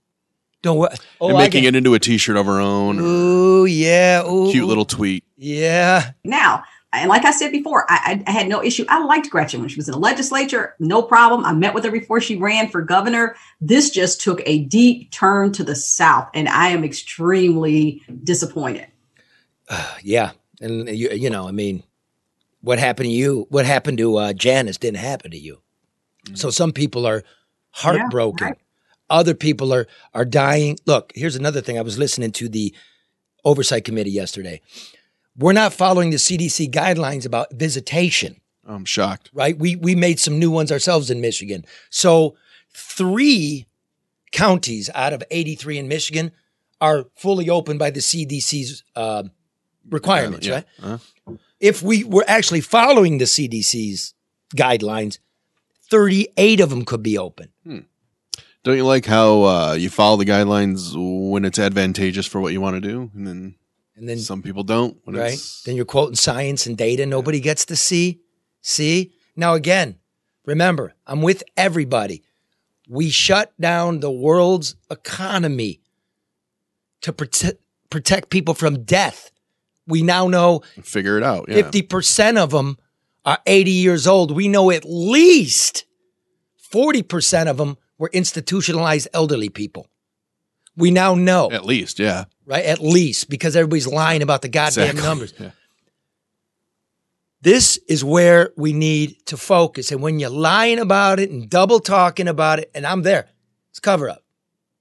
Don't worry.
Oh, and making it into a T-shirt of her own.
Ooh, yeah. Ooh,
cute little tweet.
Yeah.
Now, and like I said before, I, I, had no issue. I liked Gretchen when she was in the legislature, no problem. I met with her before she ran for governor. This just took a deep turn to the south, and I am extremely disappointed.
Uh, yeah, and you, you know, I mean, what happened to you? What happened to uh, Janice didn't happen to you. Mm-hmm. So some people are heartbroken. Yeah, right. Other people are are dying. Look, here's another thing. I was listening to the oversight committee yesterday. We're not following the CDC guidelines about visitation.
I'm shocked.
Right? We we made some new ones ourselves in Michigan. So three counties out of 83 in Michigan are fully open by the CDC's uh, requirements, yeah. right? Uh-huh. If we were actually following the CDC's guidelines, 38 of them could be open.
Hmm. Don't you like how uh, you follow the guidelines when it's advantageous for what you want to do, and then and then some people don't.
right? Then you're quoting science and data. Nobody yeah. gets to see. See now again. Remember, I'm with everybody. We shut down the world's economy to protect protect people from death. We now know
figure it out.
Fifty percent of them are 80 years old. We know at least 40% of them were institutionalized elderly people. We now know,
At least, yeah.
right? At least because everybody's lying about the goddamn
Exactly. (laughs)
numbers.
Yeah.
This is where we need to focus. And when you're lying about it and double talking about it, and I'm there, it's cover up.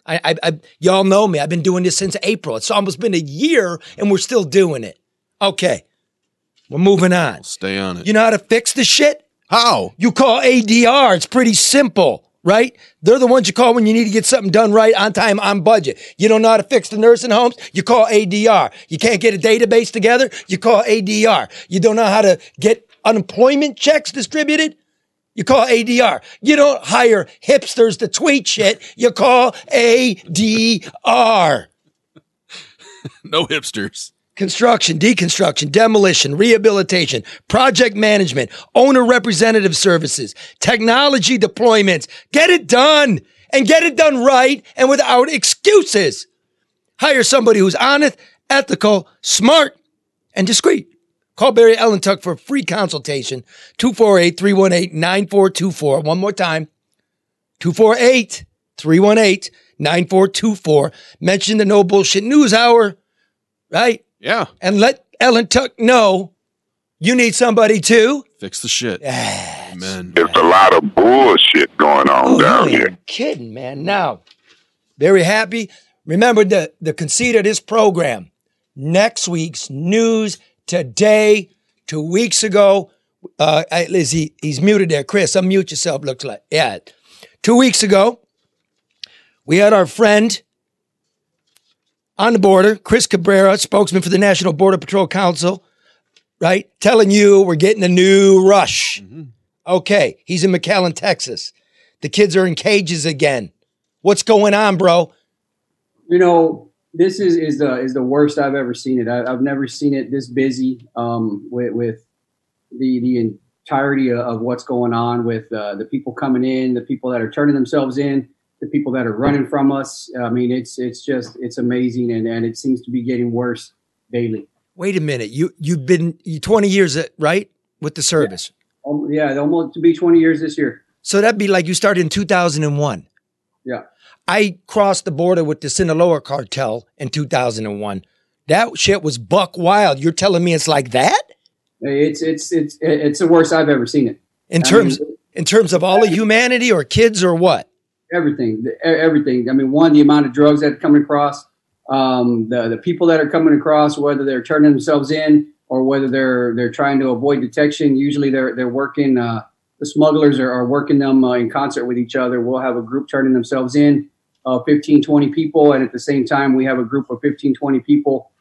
I, I, I, y'all know me. I've been doing this since April. It's almost been a year, and we're still doing it. Okay, we're moving on.
Stay on it.
You know how to fix the shit?
How?
You call ADR. It's pretty simple, right? They're the ones you call when you need to get something done right, on time, on budget. You don't know how to fix the nursing homes? You call ADR. You can't get a database together? You call ADR. You don't know how to get unemployment checks distributed? You call ADR. You don't hire hipsters to tweet shit. You call ADR. (laughs)
No hipsters.
Construction, deconstruction, demolition, rehabilitation, project management, owner representative services, technology deployments. Get it done and get it done right and without excuses. Hire somebody who's honest, ethical, smart, and discreet. Call Barry Ellentuck for a free consultation. 248 318 9424. One more time. 248 318 9424. Mention the No Bullshit News Hour, right?
Yeah.
And let Ellentuck know you need somebody too.
Fix the shit. Amen.
There's a lot of bullshit going on
Oh,
down
you
here.
kidding, man. Now, very happy. Remember the, the conceit of this program. Next week's news today, two weeks ago. Uh, I- is he, he's muted there. Chris, unmute yourself, looks like. Yeah. Two weeks ago, we had our friend on the border, Chris Cabrera, spokesman for the National Border Patrol Council, right? Telling you we're getting a new rush. Okay, he's in McAllen, Texas. The kids are in cages again. What's going on, bro?
You know, this is is the is the worst I've ever seen it. I, I've never seen it this busy um, with with the the entirety of, of what's going on with uh, the people coming in, the people that are turning themselves in, the people that are running from us. I mean, it's it's just it's amazing, and and it seems to be getting worse daily.
Wait a minute. You you've been you 20 years uh, right with the service.
Um, yeah, almost to be 20 years this year.
So that'd be like you started in 2001.
Yeah.
I crossed the border with the Sinaloa cartel in 2001. That shit was buck wild. You're telling me it's like that?
It's it's it's it's the worst I've ever seen it.
In
I
terms
mean,
in terms of all of humanity or kids or what?
Everything, everything. I mean, one, the amount of drugs that are coming across, um, the the people that are coming across, whether they're turning themselves in or whether they're they're trying to avoid detection. Usually, they're they're working. Uh, the smugglers are, are working them uh, in concert with each other. We'll have a group turning themselves in, uh, 15, 20 people, and at the same time, we have a group of 15, 20 people.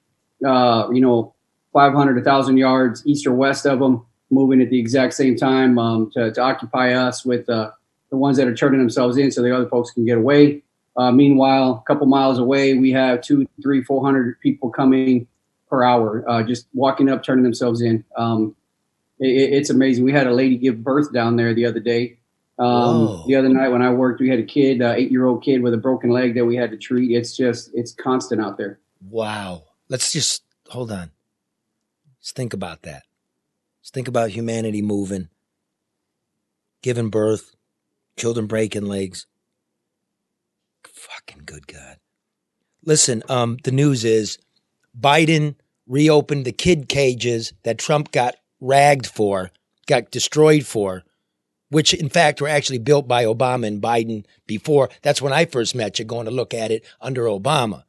Uh, you know, 500, 1,000 yards east or west of them, moving at the exact same time um, to, to occupy us with uh, the ones that are turning themselves in so the other folks can get away. Uh, meanwhile, a couple miles away, we have two, three, four hundred people coming per hour, uh, just walking up, turning themselves in. Um, it, it's amazing. We had a lady give birth down there the other day. Um, the other night when I worked, we had a kid, uh, eight year old kid with a broken leg that we had to treat. It's just, it's constant out there.
Wow. Let's just hold on. Let's think about that. Let's think about humanity moving, giving birth, children breaking legs. Fucking good God. Listen, um, the news is Biden reopened the kid cages that Trump got ragged for, got destroyed for, which in fact were actually built by Obama and Biden before. That's when I first met you, going to look at it under Obama.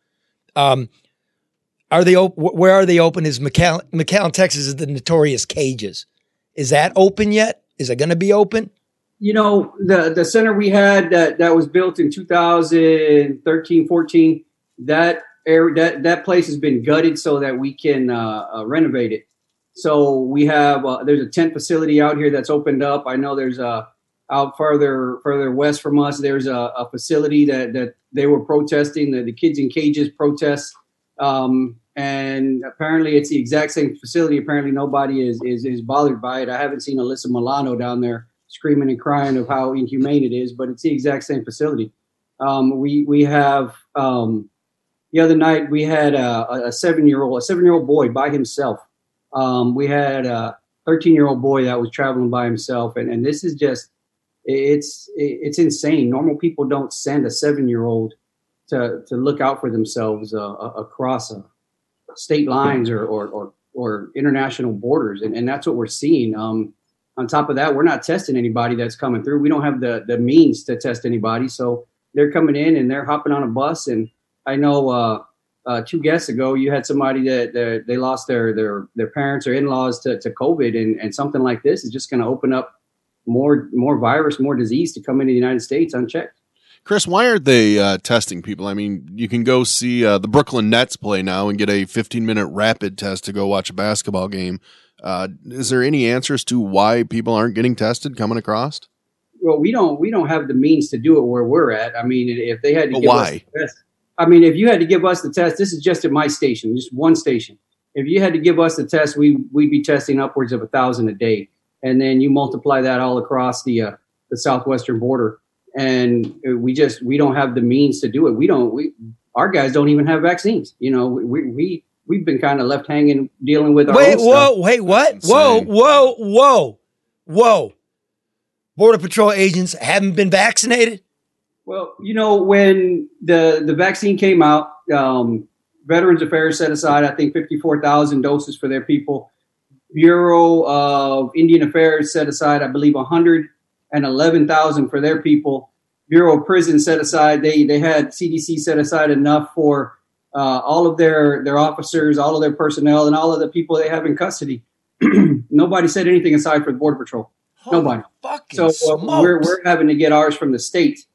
Um, are they op- where are they open? Is McAllen, McAllen, Texas is the notorious cages. Is that open yet? Is it going to be open?
You know the the center we had that that was built in 2013 14 that area that that place has been gutted so that we can uh, uh, renovate it. So we have uh, there's a tent facility out here that's opened up. I know there's a out further further west from us there's a, a facility that that they were protesting the, the kids in cages protest um, and apparently it's the exact same facility. Apparently nobody is, is is bothered by it. I haven't seen alyssa milano down there screaming and crying of how inhumane it is, but it's the exact same facility. Um, we we have um, the other night we had a, a seven year old a seven year old boy by himself. Um, we had a thirteen year old boy that was traveling by himself, and, and this is just it's it's insane. Normal people don't send a seven year old to to look out for themselves uh, across uh, state lines or or, or or international borders, and, and that's what we're seeing. Um, on top of that, we're not testing anybody that's coming through. We don't have the the means to test anybody, so they're coming in and they're hopping on a bus. And I know uh, uh, two guests ago, you had somebody that, that they lost their their their parents or in laws to, to COVID, and, and something like this is just going to open up more more virus, more disease to come into the United States unchecked.
Chris, why aren't they uh, testing people? I mean, you can go see uh, the Brooklyn Nets play now and get a 15 minute rapid test to go watch a basketball game. Uh, is there any answers to why people aren't getting tested coming across?
Well, we don't we don't have the means to do it where we're at. I mean, if they had to
But
give
why?
us the test, I mean, if you had to give us the test, this is just at my station, just one station. If you had to give us the test, we we'd be testing upwards of a thousand a day, and then you multiply that all across the uh, the southwestern border, and we just we don't have the means to do it. We don't we our guys don't even have vaccines. You know, we we we've been kind of left hanging dealing with our
Wait, whoa,
stuff.
wait, what? Whoa, whoa, whoa, whoa. Border Patrol agents haven't been vaccinated?
Well, you know, when the the vaccine came out, um, Veterans Affairs set aside, I think, fifty four thousand doses for their people. Bureau of Indian Affairs set aside, I believe, one hundred and eleven thousand for their people. Bureau of Prisons set aside they they had CDC set aside enough for uh, all of their their officers, all of their personnel, and all of the people they have in custody. (clears throat) Nobody said anything aside for the Border Patrol. Nobody. So uh, we're we're having to get ours from the state,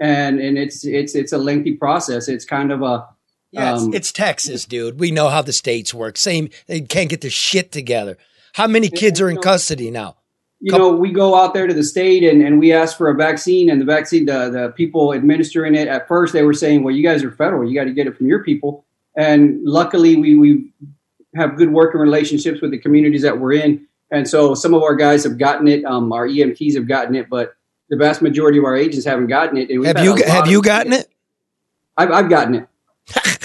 and and it's it's it's a lengthy process. It's kind of a
Yeah, it's,
um,
it's Texas, dude. We know how the states work. Same, they can't get their shit together. How many kids are in custody now?
You know, we go out there to the state and, and we ask for a vaccine, and the vaccine, the, the people administering it, at first they were saying, well, you guys are federal, you got to get it from your people. And luckily, we, we have good working relationships with the communities that we're in. And so some of our guys have gotten it, um, our EMTs have gotten it, but the vast majority of our agents haven't gotten it. We've
you have you gotten it?
I've, I've gotten it. (laughs)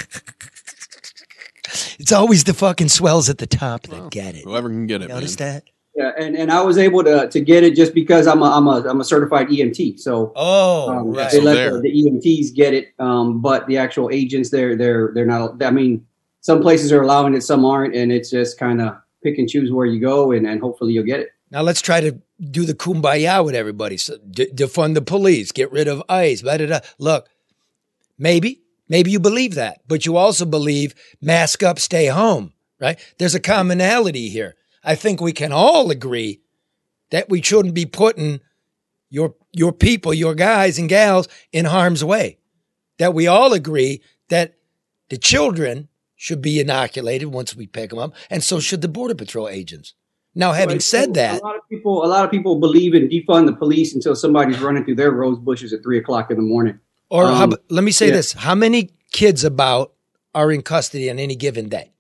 It's always the fucking swells at the top that get it.
Whoever can get it.
Notice
man.
that?
Yeah, and, and I was able to, to get it just because I'm a, I'm a I'm a certified EMT. So
Oh,
um,
right.
they
So
let
there.
the, the EMTs get it, um, but the actual agents they're they're they're not. I mean, some places are allowing it, some aren't, and it's just kind of pick and choose where you go, and, and hopefully you'll get it.
Now let's try to do the kumbaya with everybody. So de- defund the police, get rid of ICE. Blah, blah, blah. Look, maybe, maybe you believe that, but you also believe mask up, stay home, right? There's a commonality here. I think we can all agree that we shouldn't be putting your your people, your guys and gals in harm's way. That we all agree that the children should be inoculated once we pick them up, and so should the border patrol agents. Now, having
Right,
said that,
a lot of people a lot of people believe in defund the police until somebody's running through their rose bushes at three o'clock in the morning.
Or
Um,
ab- let me say
yeah.
this: How many kids about are in custody on any given day?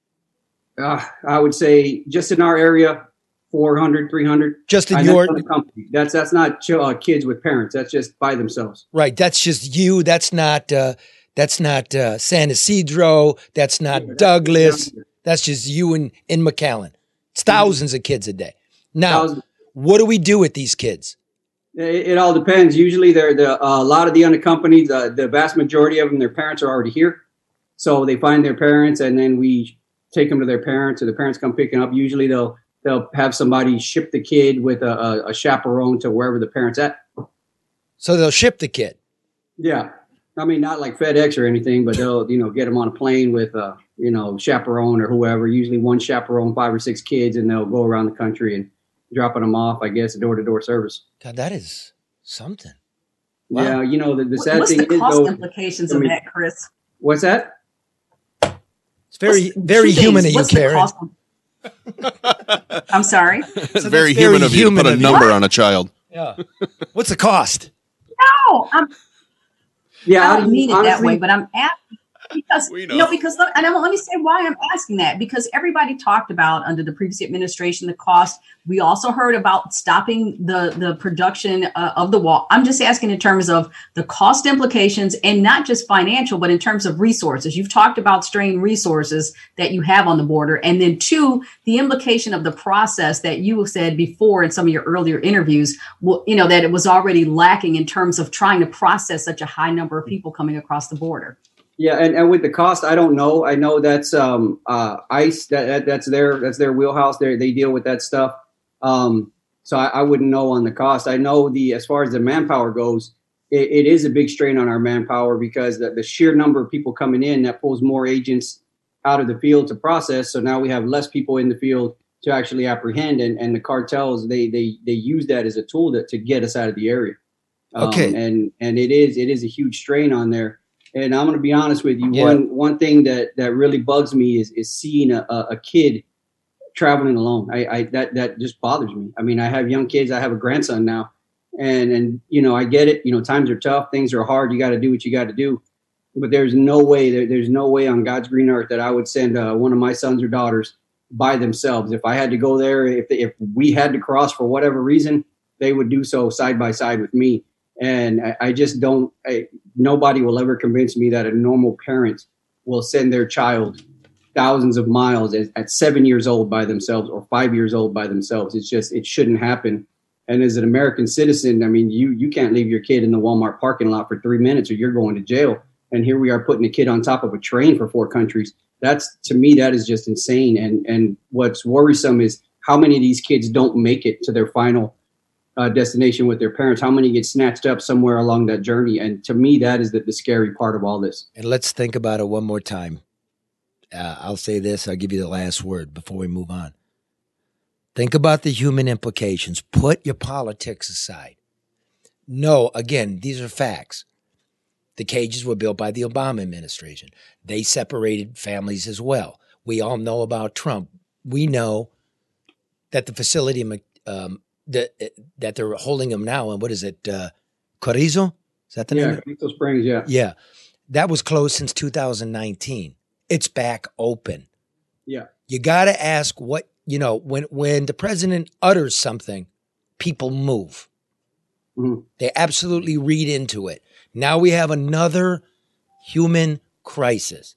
Uh, I would say just in our area, 400, 300.
Just in
And that's
your-
company. That's that's not ch- uh, kids with parents. That's just by themselves.
Right. That's just you. That's not. Uh, that's not uh, San Ysidro. That's not Douglas. That's just you in in McAllen. It's thousands of kids a day. Now,
Thousands.
what do we do with these kids?
It, it all depends. Usually, they're the uh, a lot of the unaccompanied. The, the vast majority of them, their parents are already here, so they find their parents, and then we take them to their parents, or the parents come pick them up. Usually, they'll they'll have somebody ship the kid with a, a, a chaperone to wherever the parents at.
So they'll ship the kid.
Yeah, I mean not like FedEx or anything, but they'll you know get them on a plane with a you know chaperone or whoever. Usually one chaperone, five or six kids, and they'll go around the country and dropping them off. I guess door to door service.
God, that is something.
Yeah, you know the, the sad
What's
thing
the
is
cost
though.
implications
I
of that, Chris?
What's that?
It's very
What's-
very
two
human of you,
What's
Karen.
I'm sorry. (laughs)
It's very human of you to put a number on a child.
Yeah. What's the cost?
No, I'm,
Yeah,
I don't mean it that way, but I'm asking because you know because and I- let me say why I'm asking that because everybody talked about under the previous administration the cost. We also heard about stopping the the production uh, of the wall. I'm just asking in terms of the cost implications and not just financial, but in terms of resources. You've talked about strained resources that you have on the border, and then two, the implication of the process that you said before in some of your earlier interviews. Well, you know that it was already lacking in terms of trying to process such a high number of people coming across the border.
Yeah, and, and with the cost, I don't know. I know that's um, uh, ICE. That, that that's their that's their wheelhouse. They they deal with that stuff. Um, so I, I wouldn't know on the cost. I know the as far as the manpower goes, it, it is a big strain on our manpower because the, the sheer number of people coming in that pulls more agents out of the field to process. So now we have less people in the field to actually apprehend, and, and the cartels they they they use that as a tool to, to get us out of the area. Um,
Okay.
and and it is it is a huge strain on there. And I'm going to be honest with you.
Yeah.
One one thing that that really bugs me is is seeing a, a, kid traveling alone. I, I that that just bothers me. I mean, I have young kids. I have a grandson now, and and you know I get it. You know, times are tough. Things are hard. You got to do what you got to do. But there's no way. There, there's no way on God's green earth that I would send uh, one of my sons or daughters by themselves. If I had to go there, if if we had to cross for whatever reason, they would do so side by side with me. And I, I just don't. I, nobody will ever convince me that a normal parent will send their child thousands of miles at, at seven years old by themselves or five years old by themselves. It's just it shouldn't happen. And as an American citizen, I mean, you you can't leave your kid in the Walmart parking lot for three minutes or you're going to jail. And here we are putting a kid on top of a train for four countries. That's to me that is just insane. And and what's worrisome is how many of these kids don't make it to their final uh, destination with their parents. How many get snatched up somewhere along that journey? And to me, that is the, the scary part of all this.
And let's think about it one more time. Uh, I'll say this, I'll give you the last word before we move on. Think about the human implications. Put your politics aside. No, again, these are facts. The cages were built by the Obama administration. They separated families as well. We all know about Trump. We know that the facility um, that that they're holding him now, and what is it, uh, Carrizo? Is that the
yeah,
name?
Carrizo Springs. Yeah,
Yeah, that was closed since 2019. It's back open.
yeah.
You got to ask what you know when when the president utters something, people move.
Mhm.
They absolutely read into it. Now we have another human crisis.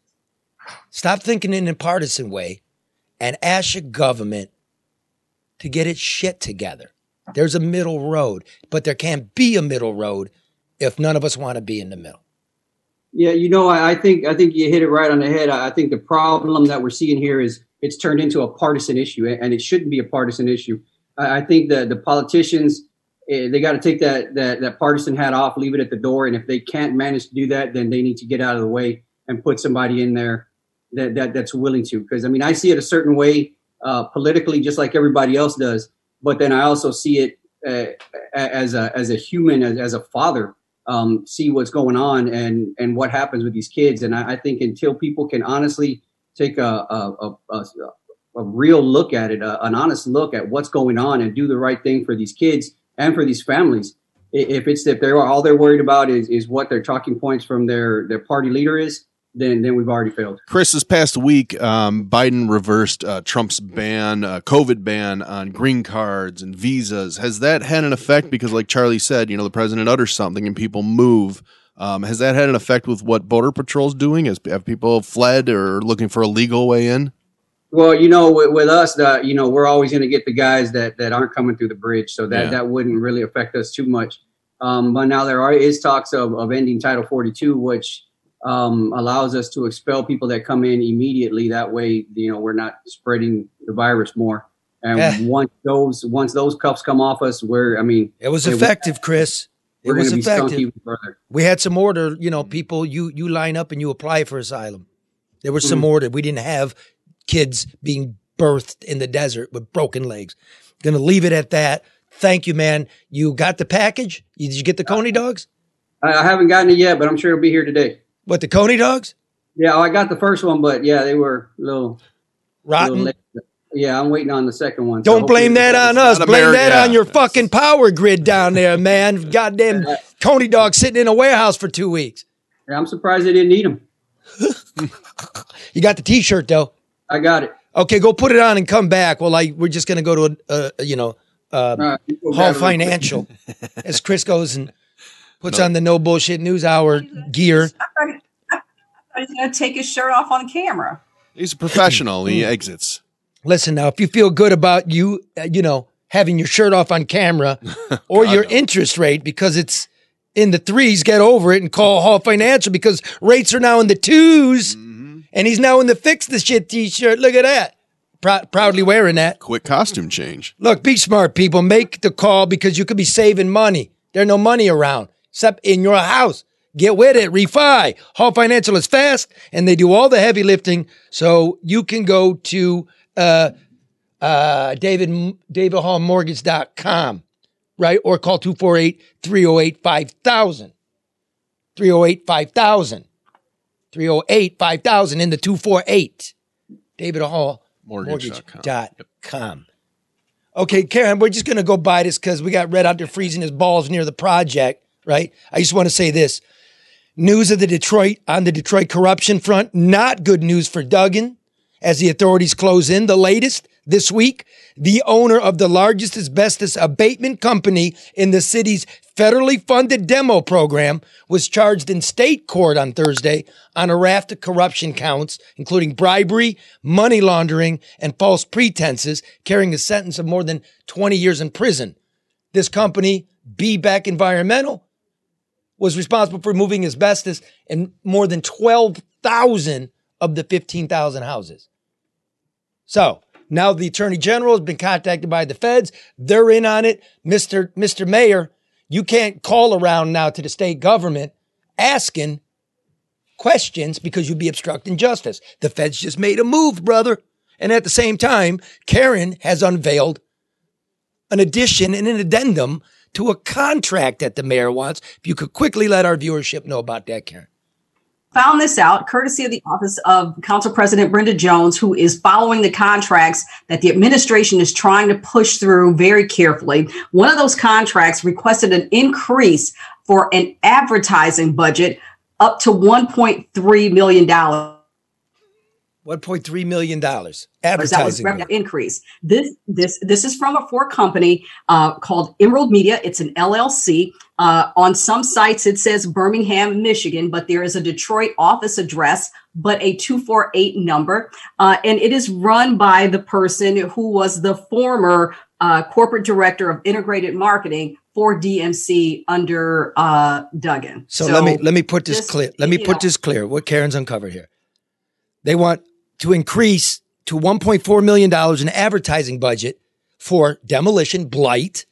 Stop thinking in a partisan way and ask your government to get its shit together. There's a middle road, but there can't be a middle road if none of us want to be in the middle.
Yeah, you know, I, I think I think you hit it right on the head. I, I think the problem that we're seeing here is it's turned into a partisan issue, and it shouldn't be a partisan issue. I, I think that the politicians eh, they got to take that, that that partisan hat off, leave it at the door, and if they can't manage to do that, then they need to get out of the way and put somebody in there that, that that's willing to. Because I mean, I see it a certain way uh, politically, just like everybody else does, but then I also see it uh, as a as a human, as, as a father um, see what's going on and and what happens with these kids. And I, I think until people can honestly take a a, a, a, a real look at it, an honest look at what's going on, and do the right thing for these kids and for these families. If it's if they're all they're worried about is is what their talking points from their their party leader is, then then we've already failed.
Chris, this past week, um, Biden reversed uh, Trump's ban, uh, COVID ban on green cards and visas. Has that had an effect? Because, like Charlie said, you know, the president utters something and people move. Um, has that had an effect with what Border Patrol's doing? Has, have people fled or looking for a legal way in?
Well, you know, with, with us, the, you know, we're always going to get the guys that, that aren't coming through the bridge, so that,
Yeah.
that wouldn't really affect us too much. Um, but now there are is talks of, of ending Title 42, which um, allows us to expel people that come in immediately. That way, you know, we're not spreading the virus more. And
Eh.
once those once those cuffs come off us, we're I mean,
It was effective, Chris. It was
to be stunk
effective. We had some order, you know, people you you line up and you apply for asylum. There was some
Mhm.
order. We didn't have kids being birthed in the desert with broken legs. Going to leave it at that. Thank you, man. You got the package? Did you get the Coney dogs?
I, I haven't gotten it yet, but I'm sure it'll be here today.
What the Coney dogs?
Yeah, oh, I got the first one, but yeah, they were a little
Rotten.
little. Yeah, I'm waiting on the second one.
Don't
hopefully
blame that on us. Blame
Ameri-
that on your fucking power grid down there, man. (laughs) Goddamn Coney dog sitting in a warehouse for two weeks.
Yeah, I'm surprised they didn't eat them. (laughs)
You got the T-shirt though.
I got it.
Okay, go put it on and come back. Well, like we're just gonna go to a, a you know uh,
All right, you go
Hall
grab it real quick.
Financial (laughs) as Chris goes and puts on the no bullshit news hour gear.
He's going to take his shirt off on camera.
He's a professional. he mm-hmm. exits.
Listen now, if you feel good about you, uh, you know, having your shirt off on camera (laughs) or your interest rate because it's in the threes get over it and call mm-hmm. Hall Financial because rates are now in the 2s mm-hmm. and he's now in the fix the shit t-shirt. Look at that. Prou- proudly wearing that.
Quick costume change.
Look, be smart, people. Make the call because you could be saving money. There's no money around except in your house. Get with it. Refi. Hall Financial is fast and they do all the heavy lifting. So you can go to uh, uh, David, DavidHallMortgage.com, right? Or call 248 308 5000. 308 5000. 308 5000 in the 248. David Hall
Mortgage.com.
Mortgage.com. Okay, Karen, we're just going to go by this because we got Red out there freezing his balls near the project, right? I just want to say this. News of the Detroit on the Detroit corruption front, not good news for Duggan as the authorities close in. The latest this week, the owner of the largest asbestos abatement company in the city's federally funded demo program was charged in state court on Thursday on a raft of corruption counts, including bribery, money laundering, and false pretenses, carrying a sentence of more than 20 years in prison. This company, B Beck Environmental, was responsible for removing asbestos in more than 12,000 of the 15,000 houses. So now the attorney general has been contacted by the feds. They're in on it. Mr. Mr. Mayor, you can't call around now to the state government asking questions because you'd be obstructing justice. The feds just made a move, brother. And at the same time, Karen has unveiled an addition and an addendum to a contract that the mayor wants. If you could quickly let our viewership know about that, Karen.
found this out courtesy of the office of Council President Brenda Jones, who is following the contracts that the administration is trying to push through very carefully. One of those contracts requested an increase for an advertising budget up to $1.3 million.
$1.3 million
That was
advertising.
revenue increase. This this this is from a for company uh, called Emerald Media. It's an LLC. Uh, on some sites it says Birmingham, Michigan, but there is a Detroit office address, but a two four eight number, uh, and it is run by the person who was the former uh, corporate director of integrated marketing for DMC under uh, Duggan.
So, let me let me put this,
this-
clear. Let me put
know-
this clear. What Karen's uncovered here. They want to increase to 1.4 million dollars in advertising budget for demolition, blight,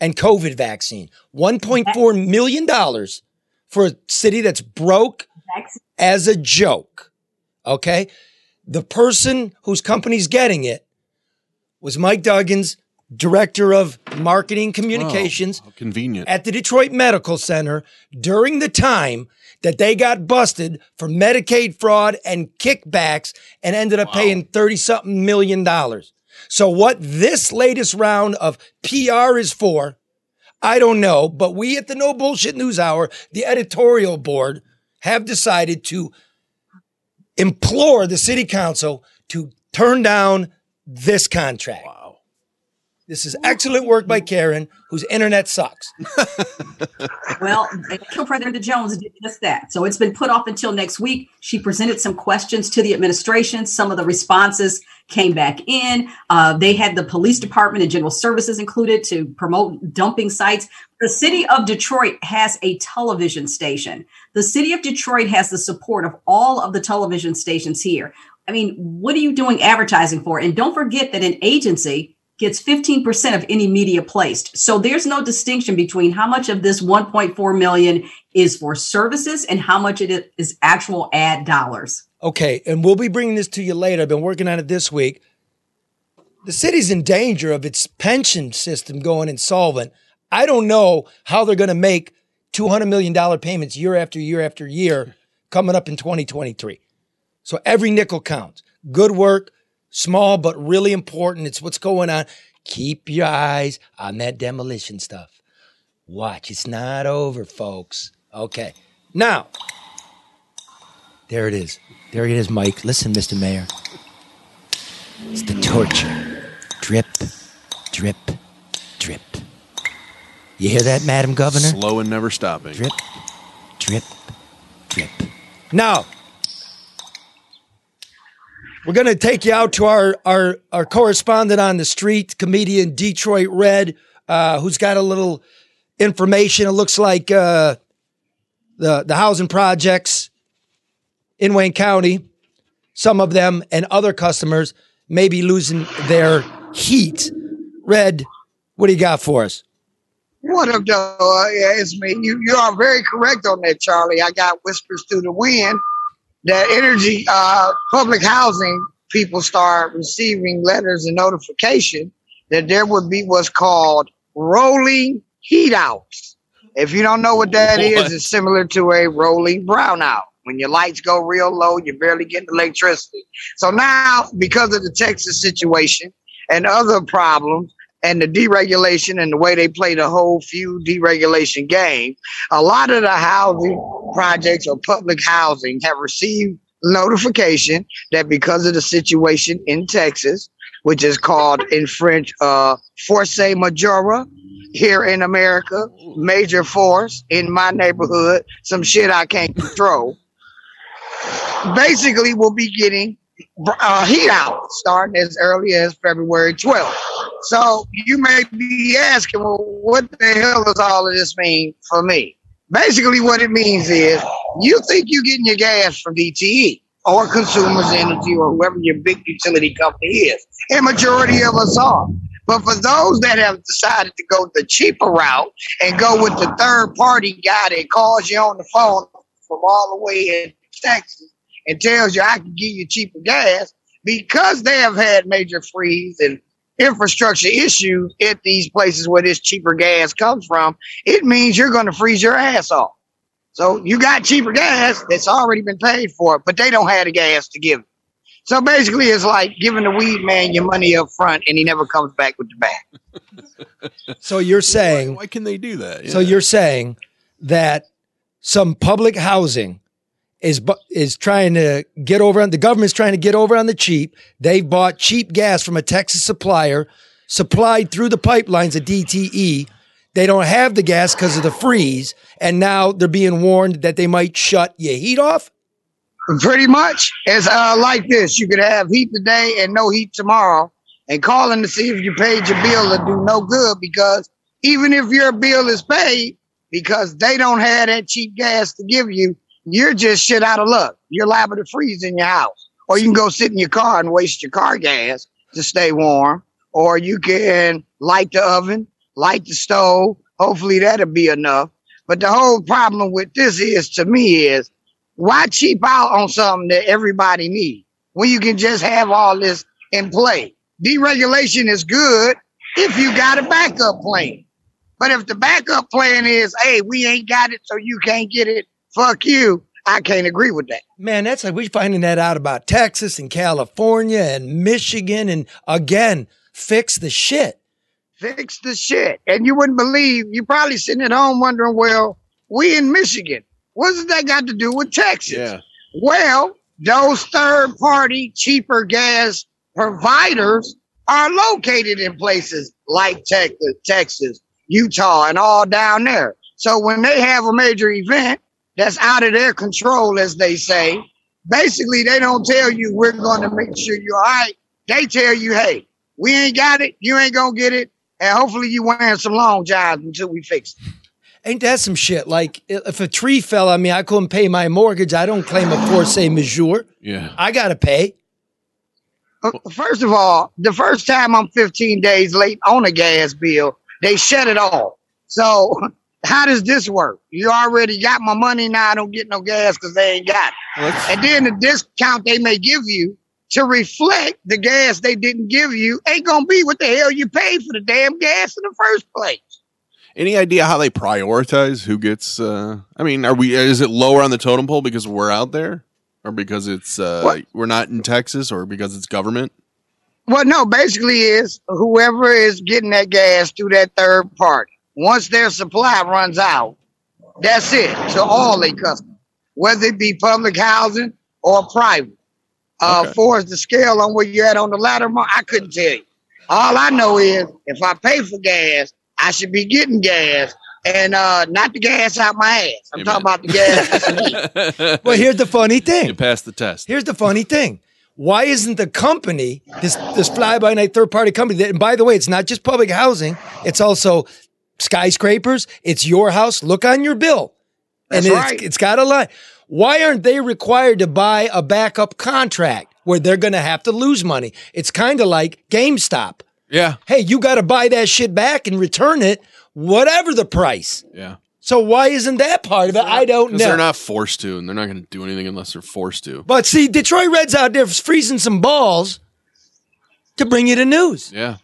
and COVID vaccine. 1.4 million dollars for a city that's broke as a joke. Okay? The person whose company's getting it was Mike Duggan's director of marketing communications
convenient.
at the Detroit Medical Center during the time that they got busted for Medicaid fraud and kickbacks and ended up paying 30 something million dollars. So what this latest round of PR is for, I don't know, but we at the No Bullshit News Hour, the editorial board, have decided to implore the city council to turn down this contract. Wow. This is excellent work by Karen, whose internet sucks. (laughs)
Well, Council President Jones did just that. So it's been put off until next week. She presented some questions to the administration. Some of the responses came back in. Uh, they had the police department and general services included to promote dumping sites. The city of Detroit has a television station. The city of Detroit has the support of all of the television stations here. I mean, what are you doing advertising for? And don't forget that an agency gets 15% of any media placed. So there's no distinction between how much of this 1.4 million is for services and how much it is actual ad dollars.
Okay, and we'll be bringing this to you later. I've been working on it this week. The city's in danger of its pension system going insolvent. I don't know how they're going to make $200 million payments year after year after year coming up in 2023. So every nickel counts. Good work, small but really important. It's what's going on. Keep your eyes on that demolition stuff. Watch, it's not over, folks. Okay. Now, there it is. There it is, Mike. Listen, Mr. Mayor. It's the torture. Drip, drip, drip. You hear that, Madam Governor?
Slow and never stopping.
Drip, drip, drip. Now, we're going to take you out to our, our, our correspondent on the street, comedian Detroit Red, uh, who's got a little information. It looks like uh, the the housing projects in Wayne County, some of them and other customers may be losing their heat. Red, what do you got for us?
What up, though? Uh, yeah, it's me. You you are very correct on that, Charlie. I got whispers through the wind that energy, uh, public housing people start receiving letters and notification that there would be what's called rolling heat outs. If you don't know what that is,
What?
it's similar to a rolling brownout. When your lights go real low, you're barely getting electricity. So now, because of the Texas situation and other problems, and the deregulation and the way they play the whole few deregulation game, a lot of the housing projects or public housing have received notification that because of the situation in Texas, which is called in French uh, force majeure here in America, major force in my neighborhood, some shit I can't control. Basically, we'll be getting uh, heat out starting as early as February 12th. So you may be asking, well, what the hell does all of this mean for me? Basically, what it means is you think you're getting your gas from DTE or Consumers Energy or whoever your big utility company is. And majority of us are. But for those that have decided to go the cheaper route and go with the third party guy that calls you on the phone from all the way in Texas and tells you I can give you cheaper gas because they have had major freeze and infrastructure issues at these places where this cheaper gas comes from, it means you're going to freeze your ass off. So you got cheaper gas that's already been paid for, but they don't have the gas to give. you. So basically, it's like giving the weed man your money up front, and he never comes back with the bag. (laughs)
So you're saying
Why can they do that?
So you're saying that some public housing is is trying to get over on the government's trying to get over on the cheap. They've bought cheap gas from a Texas supplier, supplied through the pipelines of DTE. They don't have the gas because of the freeze, and now they're being warned that they might shut your heat off.
Pretty much, it's uh, like this: you could have heat today and no heat tomorrow, and calling to see if you paid your bill will do no good because even if your bill is paid, because they don't have that cheap gas to give you, you're just shit out of luck. You're liable to freeze in your house, or you can go sit in your car and waste your car gas to stay warm, or you can light the oven, light the stove. Hopefully that'll be enough. But the whole problem with this is, to me, is why cheap out on something that everybody needs when you can just have all this in play? Deregulation is good if you got a backup plan. But if the backup plan is, hey, we ain't got it, so you can't get it, fuck you, I can't agree with that.
Man, that's like we're finding that out about Texas and California and Michigan, and again, fix the shit.
Fix the shit. And you wouldn't believe, you're probably sitting at home wondering, well, we in Michigan. What's that got to do with Texas?
Yeah.
Well, those third party cheaper gas providers are located in places like Texas, Texas, Utah, and all down there. So when they have a major event that's out of their control, as they say, basically they don't tell you we're going to make sure you're all right. They tell you, hey, we ain't got it, you ain't gonna get it, and hopefully you wearing some long johns until we fix it.
Ain't that some shit? Like if a tree fell on me, I couldn't pay my mortgage. I don't claim a force majeure.
Yeah.
I gotta pay.
Uh, First of all, the first time I'm 15 days late on a gas bill, they shut it off. So (laughs) how does this work? You already got my money now. I don't get no gas because they ain't got it. And then the discount they may give you to reflect the gas they didn't give you ain't gonna be what the hell you paid for the damn gas in the first place.
Any idea how they prioritize who gets? uh I mean, are we? Is it lower on the totem pole because we're out there, or because it's uh we're not in Texas, or because it's government?
Well, no, basically is whoever is getting that gas through that third party. Once their supply runs out, that's it to all their customers, whether it be public housing or private. Uh,
Okay.
For the scale on where you're at on the ladder, Mark, I couldn't tell you. All I know is if I pay for gas, I should be getting gas and uh, not the gas out my ass. I'm talking about the gas. that's. (laughs)
Well, here's the funny thing.
You passed the test.
Here's the funny thing. Why isn't the company this this fly by night third party company? That, and by the way, it's not just public housing; it's also skyscrapers. It's your house. Look on your bill.
That's
and
right.
it's, it's got a line. Why aren't they required to buy a backup contract where they're going to have to lose money? It's kind of like GameStop.
Yeah.
Hey, you got to buy that shit back and return it, whatever the price.
Yeah.
So why isn't that part of it? I don't know.
they're not forced to, and they're not going to do anything unless they're forced to.
But see, Detroit Reds out there freezing some balls to bring you the news.
Yeah.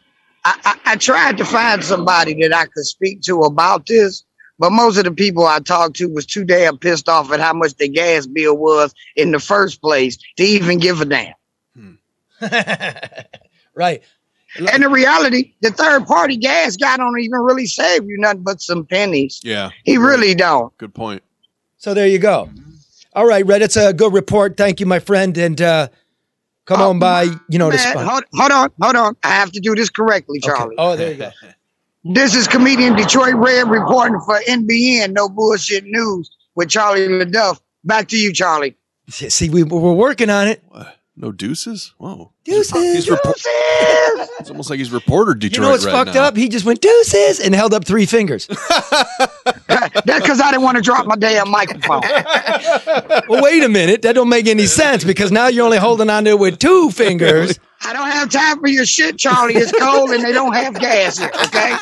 I, I, I tried to find somebody that I could speak to about this, but most of the people I talked to was too damn pissed off at how much the gas bill was in the first place to even give a damn. (laughs)
right.
And the reality, the third party gas guy don't even really save you nothing but some pennies.
Yeah.
He really don't.
Good point.
So there you go. All right, Red, it's a good report. Thank you, my friend. And uh, come oh, on by, you know, the spot.
hold, hold on, hold on. I have to do this correctly, Charlie.
Oh, there you go. (laughs)
This is comedian Detroit Red reporting for NBN No Bullshit News with Charlie LeDuff. Back to you, Charlie.
See, we, we're working on it.
No deuces? Whoa.
Deuces.
He's repo- (laughs) it's almost like he's reporter Detroit.
You know what's
right
fucked
now.
up? He just went deuces and held up three fingers. (laughs)
That's because I didn't want to drop my damn microphone. (laughs)
well, wait a minute. That don't make any sense because now you're only holding on to it with two fingers.
I don't have time for your shit, Charlie. It's cold and they don't have gas here, okay?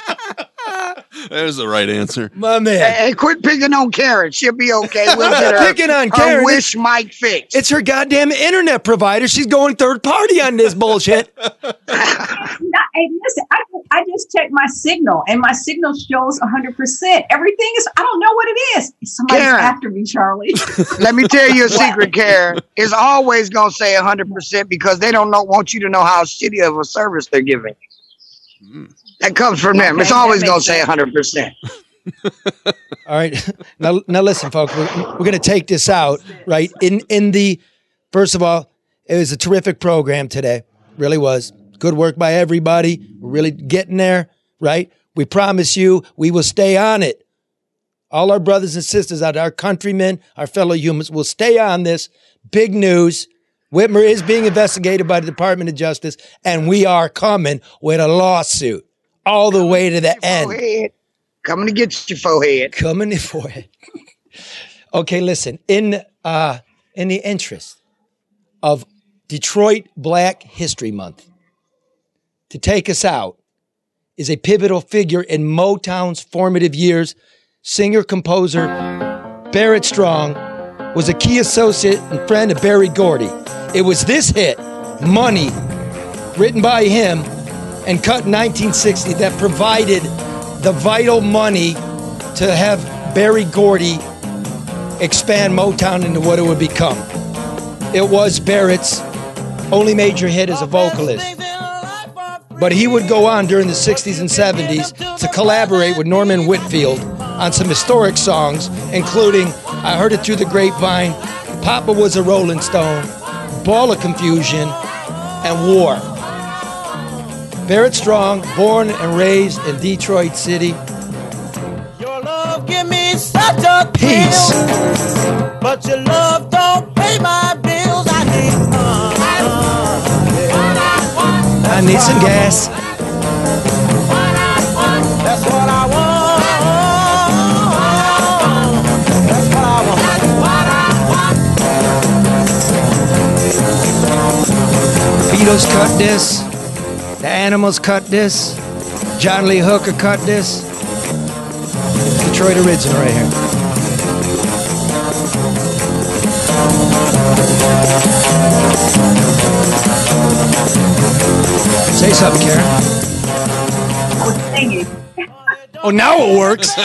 There's the right answer.
My man.
Hey, quit picking on Karen. She'll be okay. We'll get (laughs) her.
Picking on
her
Karen.
wish Mike fixed.
It's her goddamn internet provider. She's going third party on this bullshit.
Not- (laughs) hey, listen, I, I just checked my signal and my signal shows 100%. Everything is, I don't know what it is. Somebody's
Karen.
after me, Charlie. (laughs)
Let me tell you a secret, Karen. It's always gonna say 100% because they don't know want you to know how shitty of a service they're giving. Hmm. That comes from them. It's always gonna
makes
say 100%. (laughs)
All right. Now, now listen, folks. We're, we're going to take this out, right? In in the first of all, it was a terrific program today. Really was. Good work by everybody. We're really getting there, right? We promise you we will stay on it. All our brothers and sisters out our countrymen, our fellow humans will stay on this. Big news. Whitmer is being investigated by the Department of Justice, and we are coming with a lawsuit all the way to the end.
Forehead. Coming to get your forehead.
Coming in forehead. (laughs) okay, listen. In uh, in the interest of Detroit Black History Month, to take us out is a pivotal figure in Motown's formative years. Singer composer Barrett Strong was a key associate and friend of Berry Gordy. It was this hit, Money, written by him and cut in 1960, that provided the vital money to have Berry Gordy expand Motown into what it would become. It was Barrett's only major hit as a vocalist. But he would go on during the 60s and 70s to collaborate with Norman Whitfield on some historic songs, including I Heard It Through the Grapevine, Papa Was a Rolling Stone, Ball of Confusion, and War. Barrett Strong, born and raised in Detroit City.
Give me such a
Peace.
thrill, but your love don't pay my bills. I need, uh,
I need some gas.
what I want. That's what I want.
Beatles cut this. The Animals cut this. John Lee Hooker cut this. Detroit original right here. Say something, Karen. I was singing. oh, now it works.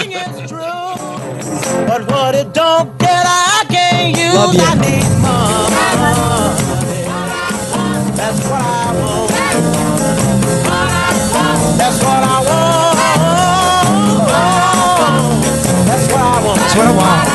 But what it don't get, I can't use.
Love you.
I need. That's I. That's what I want.